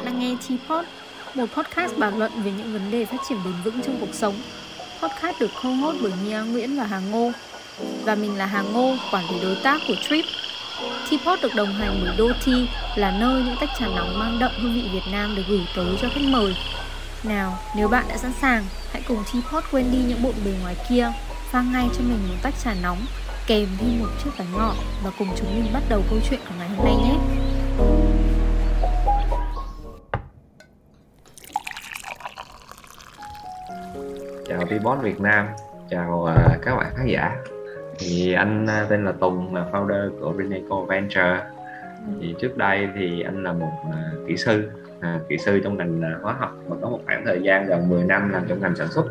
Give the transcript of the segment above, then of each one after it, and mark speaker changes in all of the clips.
Speaker 1: bạn đang nghe T-Pod, một podcast bàn luận về những vấn đề phát triển bền vững trong cuộc sống. Podcast được co-host bởi Mia Nguyễn và Hà Ngô. Và mình là Hà Ngô, quản lý đối tác của Trip. T-Pod được đồng hành bởi Đô là nơi những tách trà nóng mang đậm hương vị Việt Nam được gửi tới cho khách mời. Nào, nếu bạn đã sẵn sàng, hãy cùng T-Pod quên đi những bộn bề ngoài kia, pha ngay cho mình một tách trà nóng, kèm thêm một chiếc bánh ngọt và cùng chúng mình bắt đầu câu chuyện của ngày hôm nay nhé.
Speaker 2: Chào Bot Việt Nam. Chào uh, các bạn khán giả. Thì anh uh, tên là Tùng là founder của Rineco Venture. Thì trước đây thì anh là một uh, kỹ sư. Uh, kỹ sư trong ngành uh, hóa học. Và có một khoảng thời gian gần 10 năm làm trong ngành sản xuất.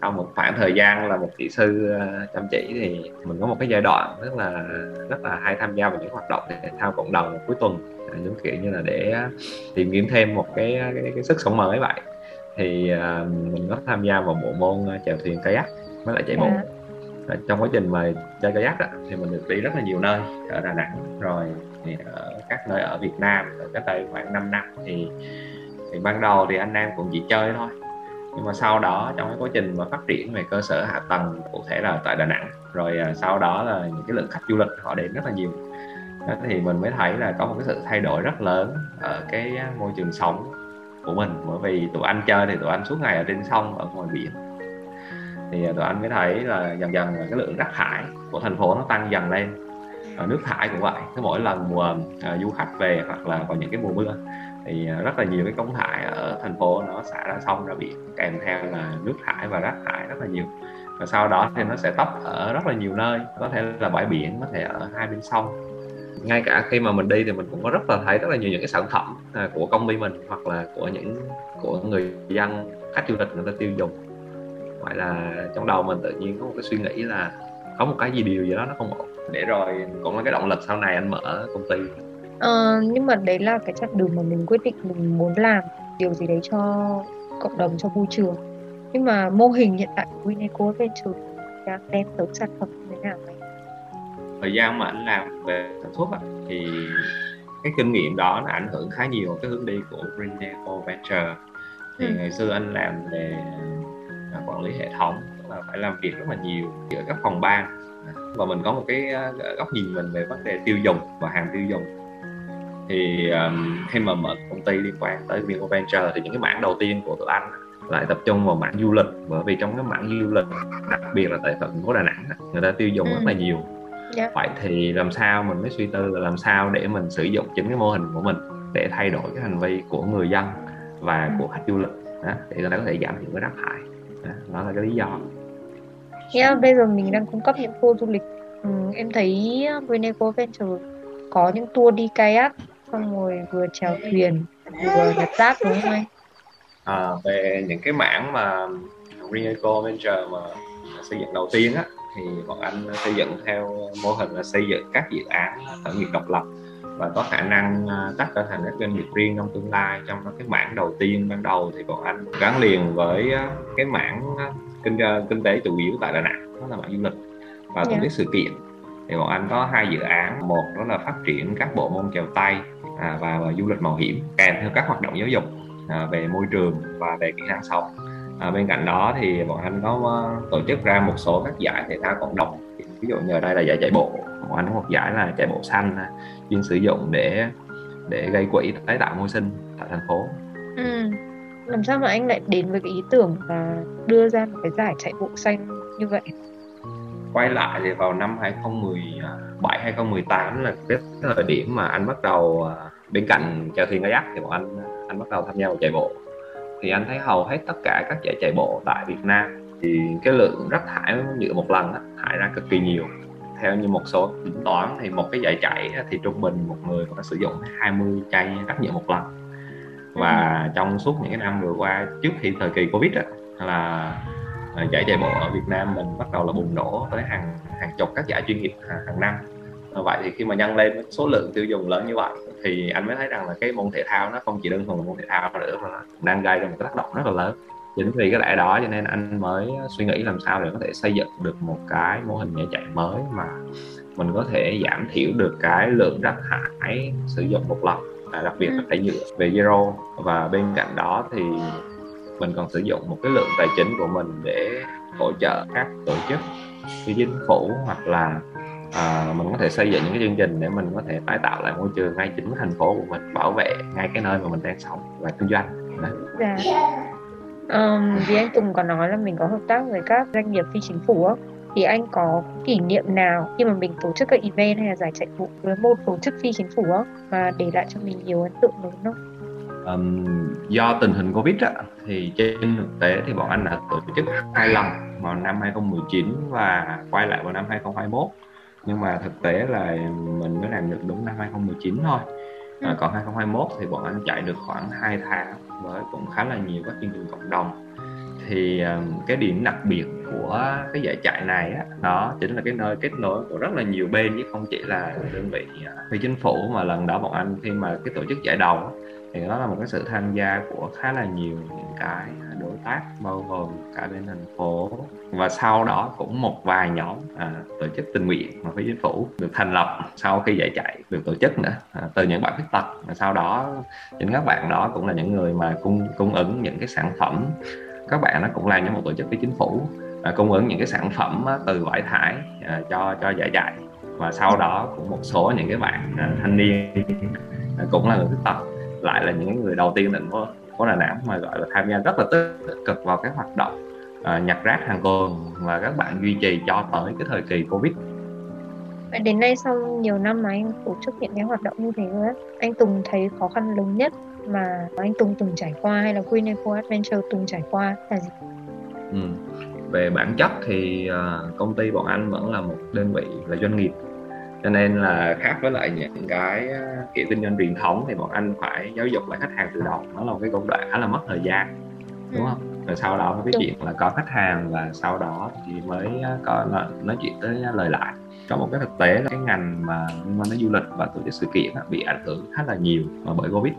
Speaker 2: Sau một khoảng thời gian là một kỹ sư uh, chăm chỉ thì mình có một cái giai đoạn rất là rất là hay tham gia vào những hoạt động thể thao cộng đồng cuối tuần. Giống kiểu như là để tìm kiếm thêm một cái cái, cái sức sống mới vậy thì uh, mình có tham gia vào bộ môn chèo thuyền kayak với lại chạy bộ. Dạ. trong quá trình mà chơi kayak đó, thì mình được đi rất là nhiều nơi ở Đà Nẵng rồi thì ở các nơi ở Việt Nam ở cách đây khoảng 5 năm thì thì ban đầu thì anh em cũng chỉ chơi thôi nhưng mà sau đó trong cái quá trình mà phát triển về cơ sở hạ tầng cụ thể là tại Đà Nẵng rồi uh, sau đó là những cái lượng khách du lịch họ đến rất là nhiều đó thì mình mới thấy là có một cái sự thay đổi rất lớn ở cái môi trường sống của mình. Bởi vì tụi anh chơi thì tụi anh suốt ngày ở trên sông ở ngoài biển. Thì à, tụi anh mới thấy là dần dần là cái lượng rác thải của thành phố nó tăng dần lên. Nước thải cũng vậy. Cứ mỗi lần mùa à, du khách về hoặc là vào những cái mùa mưa thì à, rất là nhiều cái cống thải ở thành phố nó xả ra sông ra biển kèm theo là nước thải và rác thải rất là nhiều. Và sau đó thì nó sẽ tấp ở rất là nhiều nơi. Có thể là bãi biển có thể ở hai bên sông ngay cả khi mà mình đi thì mình cũng có rất là thấy rất là nhiều những cái sản phẩm à, của công ty mình hoặc là của những của người dân khách du lịch người ta tiêu dùng. Gọi là trong đầu mình tự nhiên có một cái suy nghĩ là có một cái gì điều gì đó nó không ổn. Để rồi cũng là cái động lực sau này anh mở công ty.
Speaker 1: Ờ, nhưng mà đấy là cái chặng đường mà mình quyết định mình muốn làm điều gì đấy cho cộng đồng cho môi trường. Nhưng mà mô hình hiện tại của Wineco Venture đang đem tới sản phẩm như thế nào này?
Speaker 2: Thời gian mà anh làm về sản xuất thì cái kinh nghiệm đó nó ảnh hưởng khá nhiều cái hướng đi của Greeneco Venture. Thì ừ. ngày xưa anh làm về à, quản lý hệ thống là phải làm việc rất là nhiều giữa các phòng ban. Và mình có một cái à, góc nhìn mình về vấn đề tiêu dùng và hàng tiêu dùng. Thì um, khi mà mở công ty liên quan tới Greeneco Venture thì những cái mảng đầu tiên của tụi anh lại tập trung vào mảng du lịch. Bởi vì trong cái mảng du lịch đặc biệt là tại thành phố Đà Nẵng người ta tiêu dùng ừ. rất là nhiều yeah. Dạ. vậy thì làm sao mình mới suy tư là làm sao để mình sử dụng chính cái mô hình của mình để thay đổi cái hành vi của người dân và ừ. của khách du lịch đó, để người ta có thể giảm thiểu cái rác thải đó, đó là cái lý do
Speaker 1: yeah, bây giờ mình đang cung cấp những tour du lịch ừ, em thấy Veneco Venture có những tour đi kayak xong rồi vừa chèo thuyền vừa nhặt rác đúng không anh?
Speaker 2: À, về những cái mảng mà Veneco Venture mà xây dựng đầu tiên á thì bọn anh xây dựng theo mô hình là xây dựng các dự án khởi nghiệp độc lập và có khả năng à, tách ra thành các doanh nghiệp riêng trong tương lai. Trong cái mảng đầu tiên ban đầu thì bọn anh gắn liền với à, cái mảng à, kinh kinh tế chủ yếu tại Đà Nẵng đó là mảng du lịch. Và tổ chức yeah. sự kiện thì bọn anh có hai dự án. Một đó là phát triển các bộ môn chèo tay và, và du lịch mạo hiểm kèm theo các hoạt động giáo dục về môi trường và về kỹ năng sống à, bên cạnh đó thì bọn anh có uh, tổ chức ra một số các giải thể thao cộng đồng. Ví dụ như ở đây là giải chạy bộ. Bọn anh có một giải là chạy bộ xanh chuyên sử dụng để để gây quỹ tái tạo môi sinh tại thành phố.
Speaker 1: Ừ. làm sao mà anh lại đến với cái ý tưởng và đưa ra một cái giải chạy bộ xanh như vậy?
Speaker 2: Quay lại thì vào năm 2017 2018 là cái thời điểm mà anh bắt đầu à, bên cạnh chèo thuyền kayak thì bọn anh anh bắt đầu tham gia vào chạy bộ thì anh thấy hầu hết tất cả các giải chạy bộ tại Việt Nam thì cái lượng rác thải nhựa một lần thải ra cực kỳ nhiều theo như một số tính toán thì một cái giải chạy thì trung bình một người có sử dụng 20 chai rác nhựa một lần và ừ. trong suốt những cái năm vừa qua trước khi thời kỳ covid á, là à, giải chạy bộ ở Việt Nam mình bắt đầu là bùng nổ tới hàng hàng chục các giải chuyên nghiệp à, hàng năm vậy thì khi mà nhân lên số lượng tiêu dùng lớn như vậy thì anh mới thấy rằng là cái môn thể thao nó không chỉ đơn thuần là môn thể thao nữa mà đang gây ra một cái tác động rất là lớn. Chính vì cái lẽ đó cho nên anh mới suy nghĩ làm sao để có thể xây dựng được một cái mô hình nhảy chạy mới mà mình có thể giảm thiểu được cái lượng rác thải sử dụng một lần à, đặc biệt là phải dựa về zero. Và bên cạnh đó thì mình còn sử dụng một cái lượng tài chính của mình để hỗ trợ các tổ chức phi chính phủ hoặc là à, mình có thể xây dựng những cái chương trình để mình có thể tái tạo lại môi trường ngay chính thành phố của mình bảo vệ ngay cái nơi mà mình đang sống và kinh doanh
Speaker 1: Dạ. Um, vì anh Tùng có nói là mình có hợp tác với các doanh nghiệp phi chính phủ thì anh có kỷ niệm nào khi mà mình tổ chức các event hay là giải chạy vụ với một tổ chức phi chính phủ mà để lại cho mình nhiều ấn tượng lớn không?
Speaker 2: Um, do tình hình Covid á, thì trên thực tế thì bọn anh đã tổ chức hai lần vào năm 2019 và quay lại vào năm 2021 nhưng mà thực tế là mình mới làm được đúng năm 2019 thôi à, ừ. còn 2021 thì bọn anh chạy được khoảng 2 tháng với cũng khá là nhiều các chương trình cộng đồng thì um, cái điểm đặc biệt của cái giải chạy này á, đó chính là cái nơi kết nối của rất là nhiều bên chứ không chỉ là đơn vị uh, phi chính phủ mà lần đó bọn anh khi mà cái tổ chức giải đầu thì đó là một cái sự tham gia của khá là nhiều những cái à, đối tác bao gồm cả bên thành phố. Và sau đó cũng một vài nhóm à, tổ chức tình nguyện mà phía chính phủ được thành lập sau khi giải chạy được tổ chức nữa à, từ những bạn khuyết tật. Và sau đó những các bạn đó cũng là những người mà cung cung ứng những cái sản phẩm. Các bạn nó cũng làm cho một tổ chức phi chính phủ à, cung ứng những cái sản phẩm từ vải thải à, cho cho giải chạy. Và sau đó cũng một số những cái bạn à, thanh niên à, cũng là người khuyết tật lại là những người đầu tiên thành phố phố Đà Nẵng mà gọi là tham gia rất là tích cực vào cái hoạt động uh, nhặt rác hàng tuần và các bạn duy trì cho tới cái thời kỳ Covid.
Speaker 1: Vậy đến nay sau nhiều năm mà anh tổ chức những cái hoạt động như thế rồi anh Tùng thấy khó khăn lớn nhất mà anh Tùng từng trải qua hay là Green Eco Adventure từng trải qua là gì?
Speaker 2: Ừ. Về bản chất thì uh, công ty bọn anh vẫn là một đơn vị là doanh nghiệp cho nên là khác với lại những cái kiểu kinh doanh truyền thống thì bọn anh phải giáo dục lại khách hàng từ đầu nó là một cái công đoạn khá là mất thời gian đúng không? Rồi sau đó mới cái chuyện là có khách hàng và sau đó thì mới có nói chuyện tới lời lại có một cái thực tế là cái ngành mà liên quan đến du lịch và tổ chức sự kiện bị ảnh hưởng khá là nhiều bởi covid.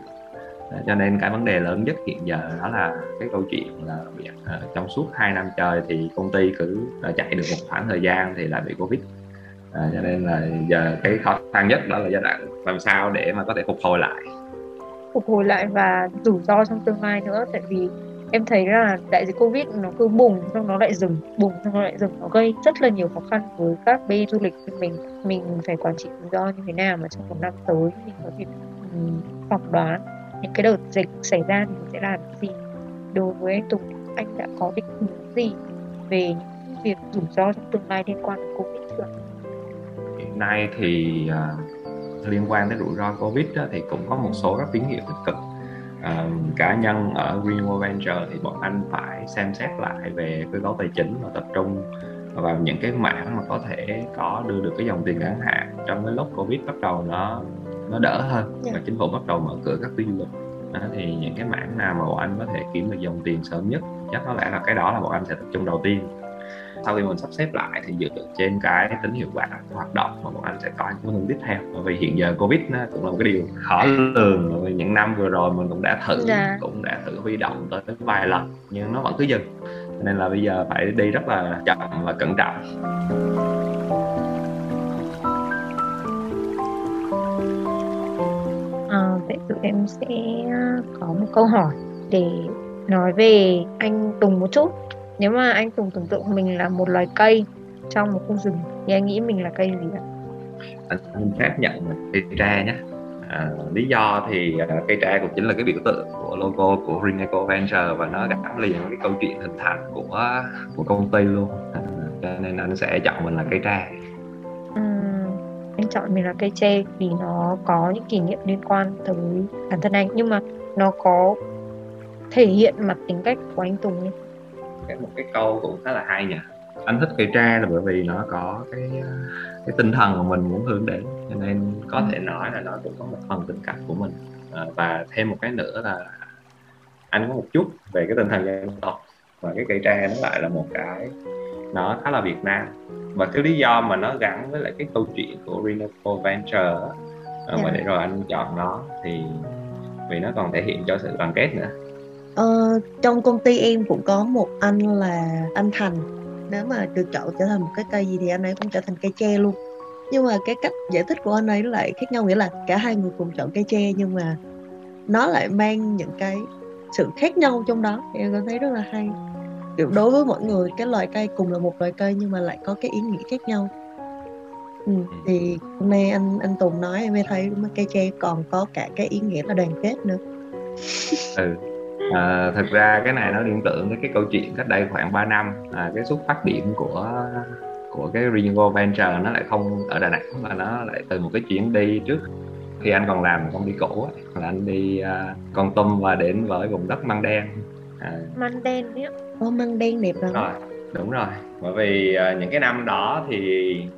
Speaker 2: Cho nên cái vấn đề lớn nhất hiện giờ đó là cái câu chuyện là trong suốt 2 năm trời thì công ty cứ chạy được một khoảng thời gian thì lại bị covid à, cho nên là giờ cái khó khăn nhất đó là giai đoạn làm sao để mà có thể phục hồi lại.
Speaker 1: Phục hồi lại và rủi ro trong tương lai nữa tại vì em thấy là đại dịch covid nó cứ bùng xong nó lại dừng bùng xong nó lại dừng. Nó gây rất là nhiều khó khăn với các bên du lịch của mình. Mình phải quản trị rủi ro như thế nào mà trong một năm tới mình có thể phỏng đoán những cái đợt dịch xảy ra thì mình sẽ làm gì. Đối với anh Tùng anh đã có định hướng gì về việc rủi ro trong tương lai liên quan đến covid?
Speaker 2: Nay thì uh, liên quan tới rủi ro covid đó, thì cũng có một số các tín hiệu tích cực. Uh, cá nhân ở Green Venture thì bọn anh phải xem xét lại về cơ cấu tài chính và tập trung vào những cái mảng mà có thể có đưa được cái dòng tiền ngắn hạn trong cái lúc covid bắt đầu nó nó đỡ hơn và chính phủ bắt đầu mở cửa các lịch đó, thì những cái mảng nào mà bọn anh có thể kiếm được dòng tiền sớm nhất chắc có lẽ là cái đó là bọn anh sẽ tập trung đầu tiên sau khi mình sắp xếp lại thì dựa trên cái tính hiệu quả hoạt động mà bọn anh sẽ có những hướng tiếp theo. Bởi vì hiện giờ covid nó cũng là một cái điều khó lường những năm vừa rồi mình cũng đã thử dạ. cũng đã thử huy động tới vài lần nhưng nó vẫn cứ dừng. Nên là bây giờ phải đi rất là chậm và cẩn trọng.
Speaker 1: À, vậy tụi em sẽ có một câu hỏi để nói về anh Tùng một chút nếu mà anh Tùng tưởng tượng mình là một loài cây trong một khu rừng thì anh nghĩ mình là cây gì ạ?
Speaker 2: Anh phép nhận cây tre nhé. À, lý do thì à, cây tre cũng chính là cái biểu tượng của logo của Green Eco Venture và nó gắn liền với cái câu chuyện hình thành của của công ty luôn. À, cho nên anh sẽ chọn mình là cây tre.
Speaker 1: Ừ, anh chọn mình là cây tre vì nó có những kỷ niệm liên quan tới bản thân anh nhưng mà nó có thể hiện mặt tính cách của anh Tùng ấy
Speaker 2: cái một cái câu cũng khá là hay nhỉ. Anh thích cây tre là bởi vì nó có cái cái tinh thần mà mình muốn hướng đến cho nên có thể nói là nó cũng có một phần tình cảm của mình. À, và thêm một cái nữa là anh có một chút về cái tinh thần dân tộc và cái cây tre nó lại là một cái nó khá là Việt Nam. Và cái lý do mà nó gắn với lại cái câu chuyện của Reneco Venture à, và dạ. để rồi anh chọn nó thì vì nó còn thể hiện cho sự đoàn kết nữa
Speaker 3: Ờ, trong công ty em cũng có một anh là anh Thành. Nếu mà được chọn trở thành một cái cây gì thì anh ấy cũng trở thành cây tre luôn. Nhưng mà cái cách giải thích của anh ấy lại khác nhau nghĩa là cả hai người cùng chọn cây tre nhưng mà nó lại mang những cái sự khác nhau trong đó. Em cảm thấy rất là hay. Kiểu đối với mọi người cái loài cây cùng là một loài cây nhưng mà lại có cái ý nghĩa khác nhau. Ừ, thì hôm nay anh anh Tùng nói em mới thấy cây tre còn có cả cái ý nghĩa là đoàn kết nữa.
Speaker 2: Ừ à, thực ra cái này nó liên tưởng tới cái câu chuyện cách đây khoảng 3 năm à, cái xuất phát điểm của của cái Renewable Venture nó lại không ở Đà Nẵng mà nó lại từ một cái chuyến đi trước. Khi anh còn làm công ty cũ ấy, là anh đi uh, Con Tum và đến với vùng đất Măng Đen.
Speaker 1: À. Măng Đen nhé
Speaker 3: Ô, Măng Đen đẹp lắm.
Speaker 2: Rồi đúng rồi. Bởi vì uh, những cái năm đó thì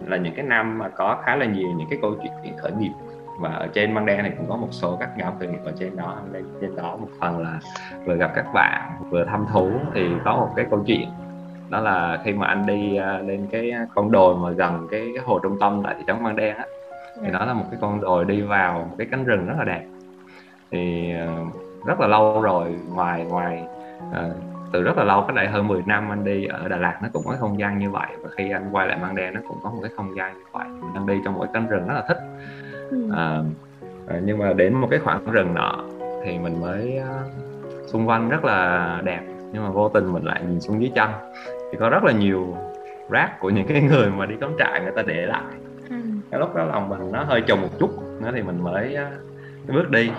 Speaker 2: là những cái năm mà có khá là nhiều những cái câu chuyện khởi nghiệp và ở trên Măng Đen thì cũng có một số các nhóm khởi nghiệp ở trên đó. Lên trên đó một phần là vừa gặp các bạn vừa thăm thú thì có một cái câu chuyện. Đó là khi mà anh đi uh, lên cái con đồi mà gần cái, cái hồ trung tâm tại thị trấn Măng Đen á thì đó là một cái con đồi đi vào một cái cánh rừng rất là đẹp. Thì uh, rất là lâu rồi ngoài ngoài uh, từ rất là lâu cách đây hơn 10 năm anh đi ở Đà Lạt nó cũng có không gian như vậy. Và khi anh quay lại Măng Đen nó cũng có một cái không gian như vậy. Mình đang đi trong một cái cánh rừng rất là thích à, nhưng mà đến một cái khoảng rừng nọ thì mình mới uh, xung quanh rất là đẹp nhưng mà vô tình mình lại nhìn xuống dưới chân. Thì có rất là nhiều rác của những cái người mà đi cắm trại người ta để lại. Ừ. cái lúc đó lòng mình nó hơi trùng một chút nữa thì mình mới uh, bước đi.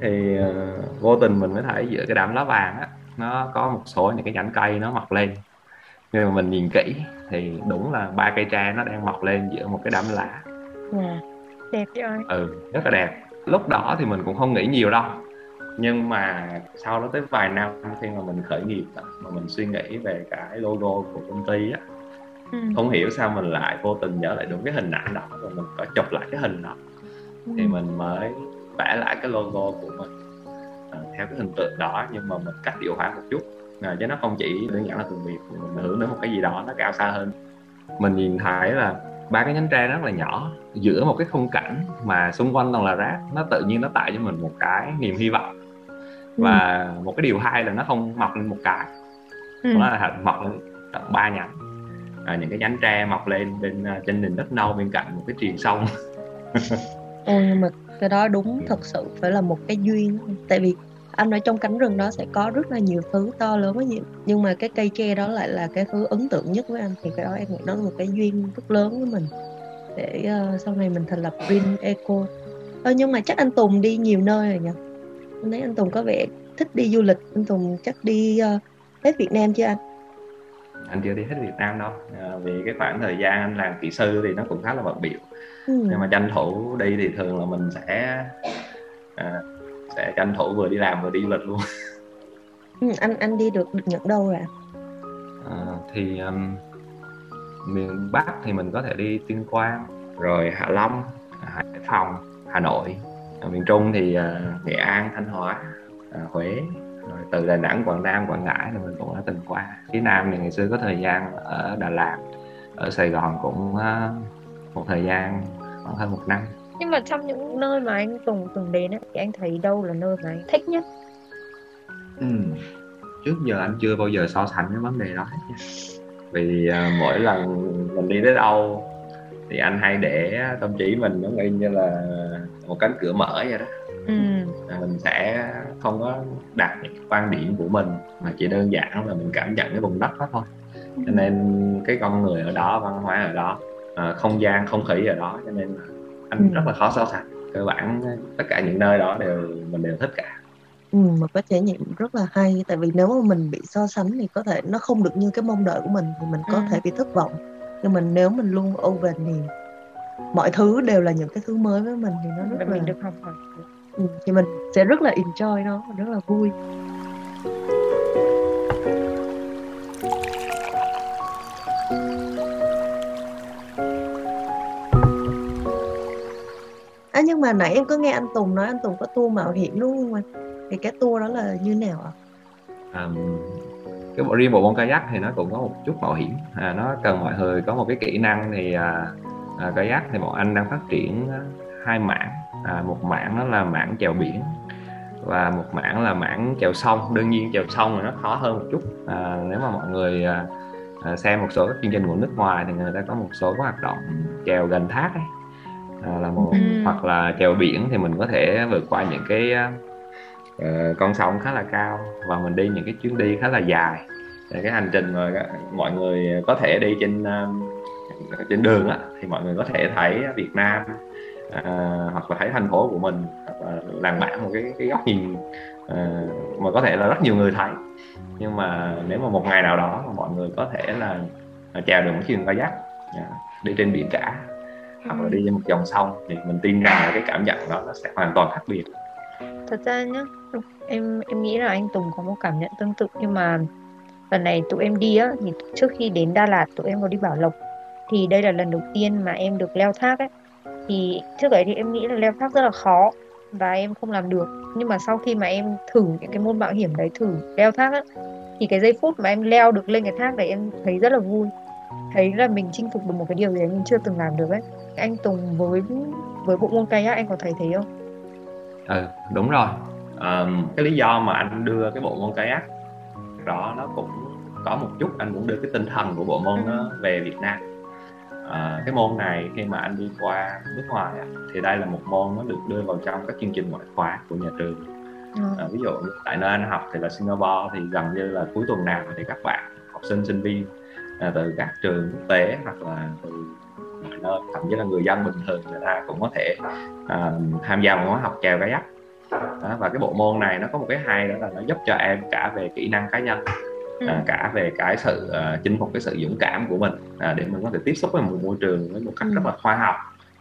Speaker 2: Thì uh, vô tình mình mới thấy giữa cái đám lá vàng á nó có một số những cái nhánh cây nó mọc lên. Nhưng mà mình nhìn kỹ thì đúng là ba cây tre nó đang mọc lên giữa một cái đám lá.
Speaker 1: Yeah. Đẹp rồi
Speaker 2: ừ rất là đẹp. Lúc đó thì mình cũng không nghĩ nhiều đâu. Nhưng mà sau đó tới vài năm khi mà mình khởi nghiệp mà mình suy nghĩ về cái logo của công ty á ừ. không hiểu sao mình lại vô tình nhớ lại đúng cái hình ảnh đó và mình có chụp lại cái hình đó. Ừ. thì mình mới vẽ lại cái logo của mình à, theo cái hình tượng đó nhưng mà mình cách điều hóa một chút. À, chứ nó không chỉ đơn giản là từ việc mình hướng đến một cái gì đó nó cao xa hơn. Mình nhìn thấy là ba cái nhánh tre rất là nhỏ giữa một cái khung cảnh mà xung quanh toàn là rác nó tự nhiên nó tạo cho mình một cái niềm hy vọng. Và ừ. một cái điều hay là nó không mọc lên một cái ừ. nó là mọc lên tận ba nhánh. À, những cái nhánh tre mọc lên bên uh, trên nền đất nâu bên cạnh một cái triền sông.
Speaker 3: Ừ, nhưng mà cái đó đúng thật sự phải là một cái duyên. Tại vì anh ở trong cánh rừng đó sẽ có rất là nhiều thứ to lớn với nhiều nhưng mà cái cây tre đó lại là cái thứ ấn tượng nhất với anh. Thì cái đó em nghĩ đó là một cái duyên rất lớn với mình. Để uh, sau này mình thành lập Green Eco. Ờ, nhưng mà chắc anh Tùng đi nhiều nơi rồi nhỉ? Anh thấy anh Tùng có vẻ thích đi du lịch. Anh Tùng chắc đi uh, hết Việt Nam chưa anh?
Speaker 2: Anh chưa đi hết Việt Nam đâu. À, vì cái khoảng thời gian anh làm kỹ sư thì nó cũng khá là bận biểu ừ. nhưng mà tranh thủ đi thì thường là mình sẽ à, sẽ tranh thủ vừa đi làm vừa đi du lịch luôn.
Speaker 3: Ừ, anh anh đi được những đâu rồi
Speaker 2: à, thì um, miền Bắc thì mình có thể đi Tuyên Quang rồi Hạ Long Hải Phòng Hà Nội. Ở miền Trung thì uh, Nghệ An Thanh Hóa uh, Huế rồi từ Đà Nẵng Quảng Nam Quảng Ngãi thì mình cũng đã từng qua. Phía Nam thì ngày xưa có thời gian ở Đà Lạt ở Sài Gòn cũng uh, một thời gian khoảng hơn một năm
Speaker 1: nhưng mà trong những nơi mà anh từng từng đến ấy, thì anh thấy đâu là nơi mà anh thích nhất?
Speaker 2: Ừ. trước giờ anh chưa bao giờ so sánh cái vấn đề đó hết nha. Vì uh, mỗi lần mình đi đến đâu thì anh hay để tâm trí mình nó y như là một cánh cửa mở vậy đó. Ừ. À, mình sẽ không có đặt những quan điểm của mình mà chỉ đơn giản là mình cảm nhận cái vùng đất đó thôi. Cho nên cái con người ở đó văn hóa ở đó à, không gian không khí ở đó cho nên là anh ừ. rất là khó so sánh. Cơ bản tất cả những nơi đó đều mình đều thích cả.
Speaker 3: Ừ, một cái trải nghiệm rất là hay. Tại vì nếu mà mình bị so sánh thì có thể nó không được như cái mong đợi của mình thì mình có ừ. thể bị thất vọng. Nhưng mà nếu mình luôn open thì mọi thứ đều là những cái thứ mới với mình thì nó rất Để là
Speaker 1: mình được học hỏi.
Speaker 3: Ừ, thì mình sẽ rất là enjoy nó rất là vui À nhưng mà nãy em có nghe anh Tùng nói anh Tùng có tour mạo hiểm đúng không anh? Thì cái tour đó là như nào ạ?
Speaker 2: À, cái bộ riêng bộ môn kayak thì nó cũng có một chút mạo hiểm. À, nó cần mọi người có một cái kỹ năng thì à, à, kayak thì bọn anh đang phát triển à, hai mảng. À, một mảng đó là mảng chèo biển và một mảng là mảng chèo sông. Đương nhiên chèo sông thì nó khó hơn một chút. À, nếu mà mọi người à, à xem một số các chương trình của nước ngoài thì người ta có một số hoạt động chèo gần thác ấy à, là một
Speaker 1: Ừ.
Speaker 2: hoặc là chèo biển thì mình có thể vượt qua những cái ờ, con sóng khá là cao và mình đi những cái chuyến đi khá là dài Thì cái hành trình mà mọi người có thể đi trên ờ, trên đường á, thì mọi người có thể thấy Việt Nam à, hoặc là thấy thành phố của mình hoặc là làng bản một cái cái góc nhìn à, mà có thể là rất nhiều người thấy nhưng mà nếu mà một ngày nào đó mà mọi người có thể là, chèo được một thuyền kayak à, đi trên biển cả hoặc là đi trên một dòng sông thì mình tin rằng là cái cảm nhận đó nó sẽ hoàn toàn khác biệt.
Speaker 1: Thật ra nhá, em em nghĩ là anh Tùng có một cảm nhận tương tự nhưng mà lần này tụi em đi á thì trước khi đến Đà Lạt tụi em có đi Bảo Lộc. Thì đây là lần đầu tiên mà em được leo thác ấy. Thì trước đấy thì em nghĩ là leo thác rất là khó và em không làm được. Nhưng mà sau khi mà em thử những cái môn mạo hiểm đấy thử leo thác á thì cái giây phút mà em leo được lên cái thác đấy em thấy rất là vui. Thấy là mình chinh phục được một cái điều gì đấy mình chưa từng làm được ấy anh Tùng với với bộ môn kayak anh có thấy thế không?
Speaker 2: ừ đúng rồi. Ờm, cái lý do mà anh đưa cái bộ môn kayak đó nó cũng có một chút anh cũng đưa cái tinh thần của bộ môn nó về Việt Nam. Ờ, cái môn này khi mà anh đi qua nước ngoài thì đây là một môn nó được đưa vào trong các chương trình ngoại khóa của nhà trường. Ờ, ví dụ tại nơi anh học thì là Singapore thì gần như là cuối tuần nào thì các bạn học sinh sinh viên à, từ các trường quốc tế hoặc là từ nơi thậm chí là người dân bình thường người ta cũng có thể à, tham gia một khóa học chèo kayak đó, và cái bộ môn này nó có một cái hay đó là nó giúp cho em cả về kỹ năng cá nhân à, cả về cái sự à, chinh phục cái sự dũng cảm của mình à, để mình có thể tiếp xúc với một môi trường với một cách
Speaker 1: Ừ.
Speaker 2: rất là khoa học.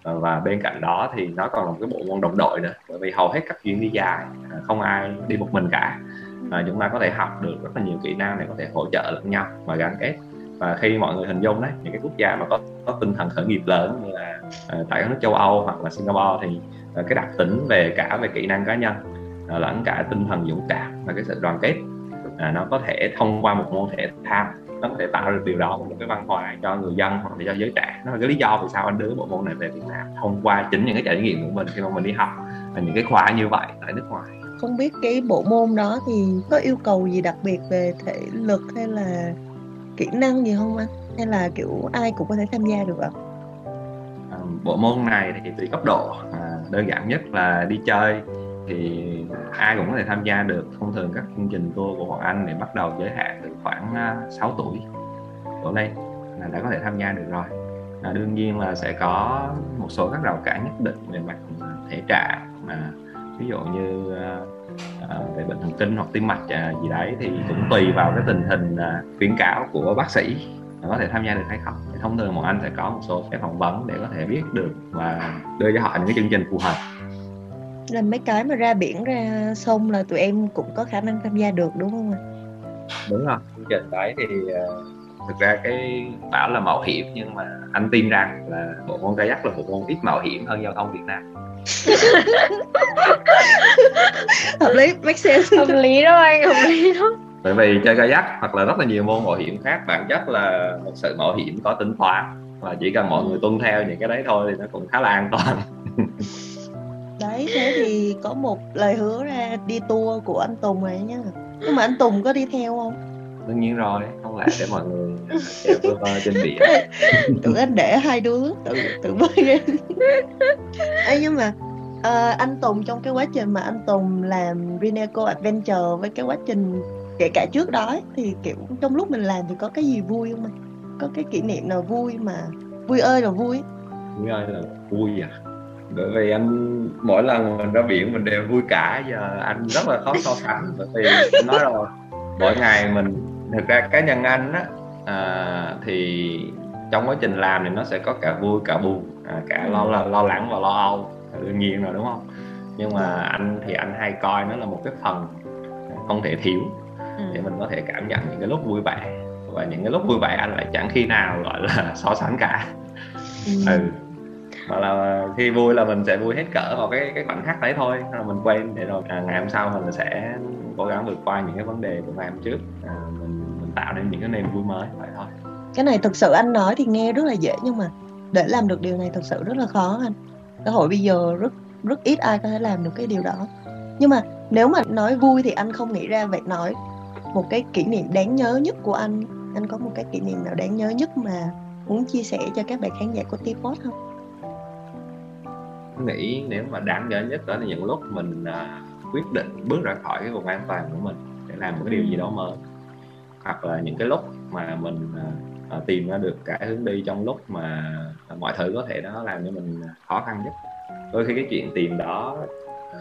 Speaker 2: À, và bên cạnh đó thì nó còn là một cái bộ môn đồng đội nữa bởi vì hầu hết các chuyến đi dài à, không ai đi một mình cả. À, chúng ta có thể học được rất là nhiều kỹ năng để có thể hỗ trợ lẫn nhau và gắn kết và khi mọi người hình dung đấy những cái quốc gia mà có có tinh thần khởi nghiệp lớn như là à, tại các nước châu Âu hoặc là Singapore thì à, cái đặc tính về cả về kỹ năng cá nhân à, lẫn cả tinh thần dũng cảm và cái sự đoàn kết à, nó có thể thông qua một môn thể thao nó có thể tạo được điều đó một cái văn hóa cho người dân hoặc là cho giới trẻ. Nó là cái lý do vì sao anh đưa bộ môn này về Việt Nam thông qua chính những cái trải nghiệm của mình khi mà mình đi học và những cái khóa như vậy tại nước ngoài.
Speaker 3: Không biết cái bộ môn đó thì có yêu cầu gì đặc biệt về thể lực hay là kỹ năng gì không anh? Hay là kiểu ai cũng có thể tham gia được ạ?
Speaker 2: À, bộ môn này thì tùy cấp độ. À, đơn giản nhất là đi chơi thì ai cũng có thể tham gia được. Thông thường các chương trình tour của bọn anh thì bắt đầu giới hạn từ khoảng à, 6 tuổi đổ lên là đã có thể tham gia được rồi. À, đương nhiên là sẽ có một số các rào cản nhất định về mặt thể trạng mà ví dụ như uh, à, về bệnh thần kinh hoặc tim mạch à, gì đấy thì cũng tùy vào cái tình hình à, khuyến cáo của bác sĩ là có thể tham gia được hay không. Thì thông thường bọn anh sẽ có một số cái phỏng vấn để có thể biết được và đưa cho họ những cái chương trình phù hợp.
Speaker 3: Là mấy cái mà ra biển ra sông là tụi em cũng có khả năng tham gia được đúng không ạ?
Speaker 2: Đúng rồi chương trình đấy thì thực ra cái bảo là mạo hiểm nhưng mà anh tin rằng là bộ môn kayak là một môn ít mạo hiểm hơn giao thông Việt Nam.
Speaker 3: Hợp lý make sense.
Speaker 1: Hợp lý đó anh hợp lý đó.
Speaker 2: Bởi vì chơi kayak hoặc là rất là nhiều môn mạo hiểm khác bản chất là một sự mạo hiểm có tính toán và chỉ cần mọi người tuân theo những cái đấy thôi thì nó cũng khá là an toàn.
Speaker 3: Đấy thế thì có một lời hứa ra đi tour của anh Tùng này nhá. Nhưng mà anh Tùng có đi theo không
Speaker 2: đương nhiên rồi không lẽ để mọi người chèo vơ vơ trên biển?
Speaker 3: Tụi anh để hai đứa tự tự bơi lên. Ấy nhưng mà ờ, anh Tùng trong cái quá trình mà anh Tùng làm Reneco Adventure với cái quá trình kể cả trước đó ấy, thì kiểu trong lúc mình làm thì có cái gì vui không anh? Có cái kỷ niệm nào vui mà vui ơi là vui?
Speaker 2: Vui ơi là vui à? Bởi vì anh mỗi lần mình ra biển mình đều vui cả giờ anh rất là khó so sánh bởi vì nói rồi mỗi ngày mình thực ra cá nhân anh á à, thì trong quá trình làm thì nó sẽ có cả vui cả buồn à, cả lo lo, lo lắng và lo âu đương nhiên rồi đúng không? Nhưng mà anh thì anh hay coi nó là một cái phần không thể thiếu để mình có thể cảm nhận những cái lúc vui vẻ. Và những cái lúc vui vẻ anh lại chẳng khi nào gọi là so sánh cả. Ừ. Mà là khi vui là mình sẽ vui hết cỡ vào cái cái khoảnh khắc đấy thôi. Rồi mình quên để rồi à, ngày hôm sau mình sẽ cố gắng vượt qua những cái vấn đề của ngày hôm trước. À, mình mình tạo nên những cái niềm vui mới vậy thôi.
Speaker 3: Cái này thực sự anh nói thì nghe rất là dễ nhưng mà để làm được điều này thực sự rất là khó anh. Xã hội bây giờ rất rất ít ai có thể làm được cái điều đó. Nhưng mà nếu mà nói vui thì anh không nghĩ ra vậy. Nói một cái kỷ niệm đáng nhớ nhất của anh anh có một cái kỷ niệm nào đáng nhớ nhất mà muốn chia sẻ cho các bạn khán giả của Teapot không?
Speaker 2: nghĩ nếu mà đáng nhớ nhất đó là những lúc mình uh, quyết định bước ra khỏi cái vùng an toàn của mình để làm một cái điều gì đó mới. Hoặc là những cái lúc mà mình à, tìm ra được cái hướng đi trong lúc mà mọi thứ có thể nó làm cho mình khó khăn nhất. Đôi khi cái chuyện tìm đó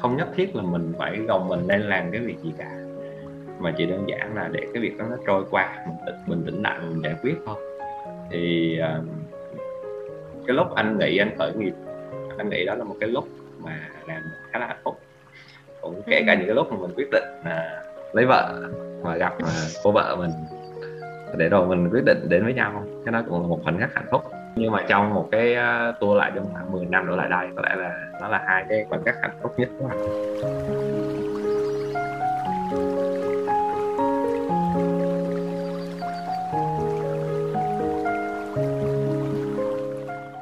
Speaker 2: không nhất thiết là mình phải gồng mình lên làm cái việc gì cả mà chỉ đơn giản là để cái việc đó nó trôi qua mình tỉnh mình tĩnh lặng mình giải quyết thôi. Thì à, cái lúc anh nghĩ anh khởi nghiệp anh nghĩ đó là một cái lúc mà làm khá là hạnh phúc cũng kể cả ừ. những cái lúc mà mình quyết định là lấy vợ và gặp mà cô vợ mình để rồi mình quyết định đến với nhau cái đó cũng là một khoảnh khắc hạnh phúc nhưng mà trong một cái uh, tour lại trong khoảng 10 năm đổ lại đây có lẽ là nó là hai cái khoảnh khắc hạnh phúc nhất của anh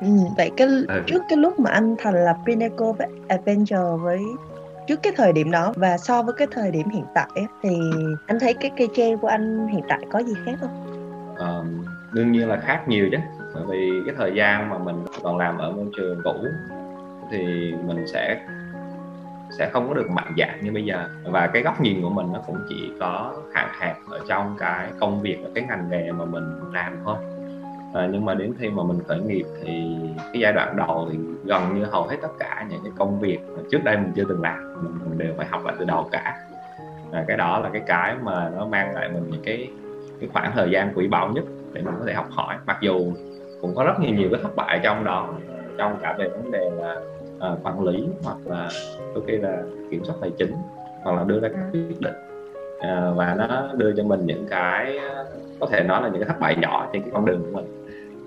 Speaker 3: Ừ, vậy cái ừ. trước cái lúc mà anh thành lập Pinnacle Adventure với trước cái thời điểm đó và so với cái thời điểm hiện tại thì anh thấy cái cây tre của anh hiện tại có gì khác không?
Speaker 2: À, đương nhiên là khác nhiều chứ. Bởi vì cái thời gian mà mình còn làm ở môi trường cũ thì mình sẽ sẽ không có được mạnh dạn như bây giờ. Và cái góc nhìn của mình nó cũng chỉ có hạn hẹp ở trong cái công việc ở cái ngành nghề mà mình làm thôi à, nhưng mà đến khi mà mình khởi nghiệp thì cái giai đoạn đầu thì gần như hầu hết tất cả những cái công việc mà trước đây mình chưa từng làm mình, đều phải học lại từ đầu cả. À, cái đó là cái cái mà nó mang lại mình những cái cái khoảng thời gian quý báu nhất để mình có thể học hỏi. Mặc dù cũng có rất nhiều nhiều cái thất bại trong đó trong cả về vấn đề là uh, quản lý hoặc là đôi khi là kiểm soát tài chính hoặc là đưa ra các quyết định. Uh, và nó đưa cho mình những cái có thể nói là những cái thất bại nhỏ trên cái con đường của mình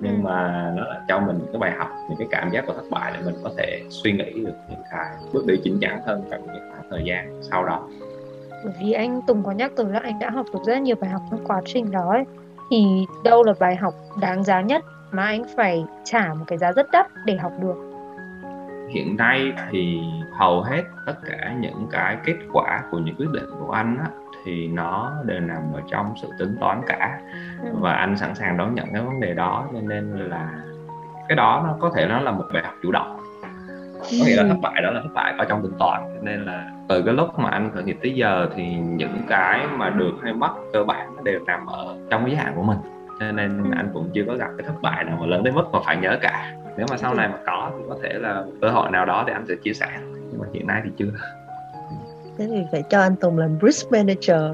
Speaker 2: nhưng ừ. mà nó là cho mình cái bài học những cái cảm giác của thất bại để mình có thể suy nghĩ được những cái bước đi chỉnh chắn hơn trong những khoảng thời gian sau đó
Speaker 1: bởi vì anh Tùng có nhắc tới là anh đã học được rất nhiều bài học trong quá trình đó ấy. thì đâu là bài học đáng giá nhất mà anh phải trả một cái giá rất đắt để học được
Speaker 2: hiện nay thì hầu hết tất cả những cái kết quả của những quyết định của anh á, thì nó đều nằm ở trong sự tính toán cả. Ừ. và anh sẵn sàng đón nhận cái vấn đề đó cho nên là cái đó nó có thể nó là một bài học chủ động. Có nghĩa là ừ. thất bại đó là thất bại ở trong tính toán. Cho nên là từ cái lúc mà anh khởi nghiệp tới giờ thì những cái mà được hay mất cơ bản đều nằm ở trong giới hạn của mình. Cho nên ừ. anh cũng chưa có gặp cái thất bại nào mà lớn đến mức mà phải nhớ cả. Nếu mà sau này mà có thì có thể là cơ hội nào đó thì anh sẽ chia sẻ. Nhưng mà hiện nay thì chưa
Speaker 3: thế thì phải cho anh Tùng làm risk manager.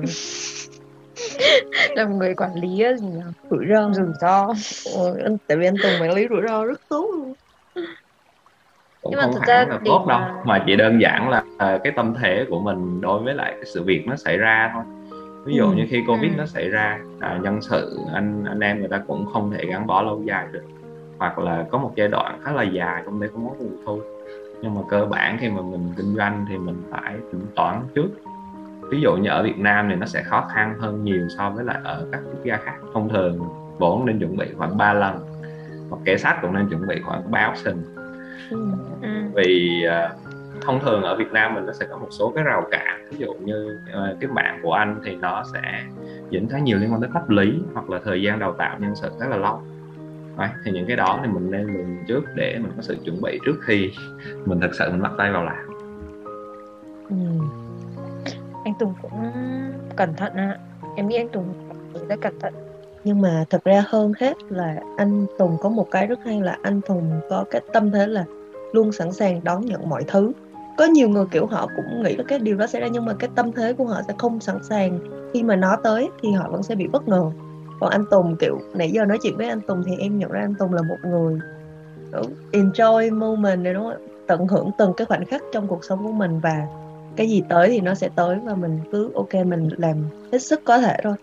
Speaker 1: Làm người quản lý gì nhỉ?
Speaker 3: Rủi ro.
Speaker 1: Rủi ro.
Speaker 3: Ồ, tại vì anh Tùng quản lý rủi ro rất tốt luôn.
Speaker 2: Cũng nhưng mà không hẳn là tốt mà... đâu mà chỉ đơn giản là uh, cái tâm thế của mình đối với lại cái sự việc nó xảy ra thôi. Ví dụ ừ. như khi covid ừ. nó xảy ra à, nhân sự anh anh em người ta cũng không thể gắn bó lâu dài được. Hoặc là có một giai đoạn khá là dài công ty không có nguồn thu nhưng mà cơ bản khi mà mình kinh doanh thì mình phải tính toán trước. Ví dụ như ở Việt Nam thì nó sẽ khó khăn hơn nhiều so với lại ở các quốc gia khác. Thông thường vốn nên chuẩn bị khoảng 3 lần hoặc kẻ sách cũng nên chuẩn bị khoảng 3 option. Ừ. vì uh, thông thường ở Việt Nam mình nó sẽ có một số cái rào cản. Ví dụ như uh, cái mạng của anh thì nó sẽ dính khá nhiều liên quan tới pháp lý hoặc là thời gian đào tạo nhân sự rất là lâu Đấy, thì những cái đó thì mình nên lường trước để mình có sự chuẩn bị trước khi mình thực sự mình bắt tay vào làm.
Speaker 1: Ừ. anh Tùng cũng cẩn thận ạ. Em nghĩ anh Tùng rất cẩn thận.
Speaker 3: Nhưng mà thật ra hơn hết là anh Tùng có một cái rất hay là anh Tùng có cái tâm thế là luôn sẵn sàng đón nhận mọi thứ. Có nhiều người kiểu họ cũng nghĩ là cái điều đó xảy ra nhưng mà cái tâm thế của họ sẽ không sẵn sàng. Khi mà nó tới thì họ vẫn sẽ bị bất ngờ còn anh Tùng kiểu nãy giờ nói chuyện với anh Tùng thì em nhận ra anh Tùng là một người enjoy moment này đúng không? Tận hưởng từng cái khoảnh khắc trong cuộc sống của mình và cái gì tới thì nó sẽ tới và mình cứ ok mình làm hết sức có thể thôi.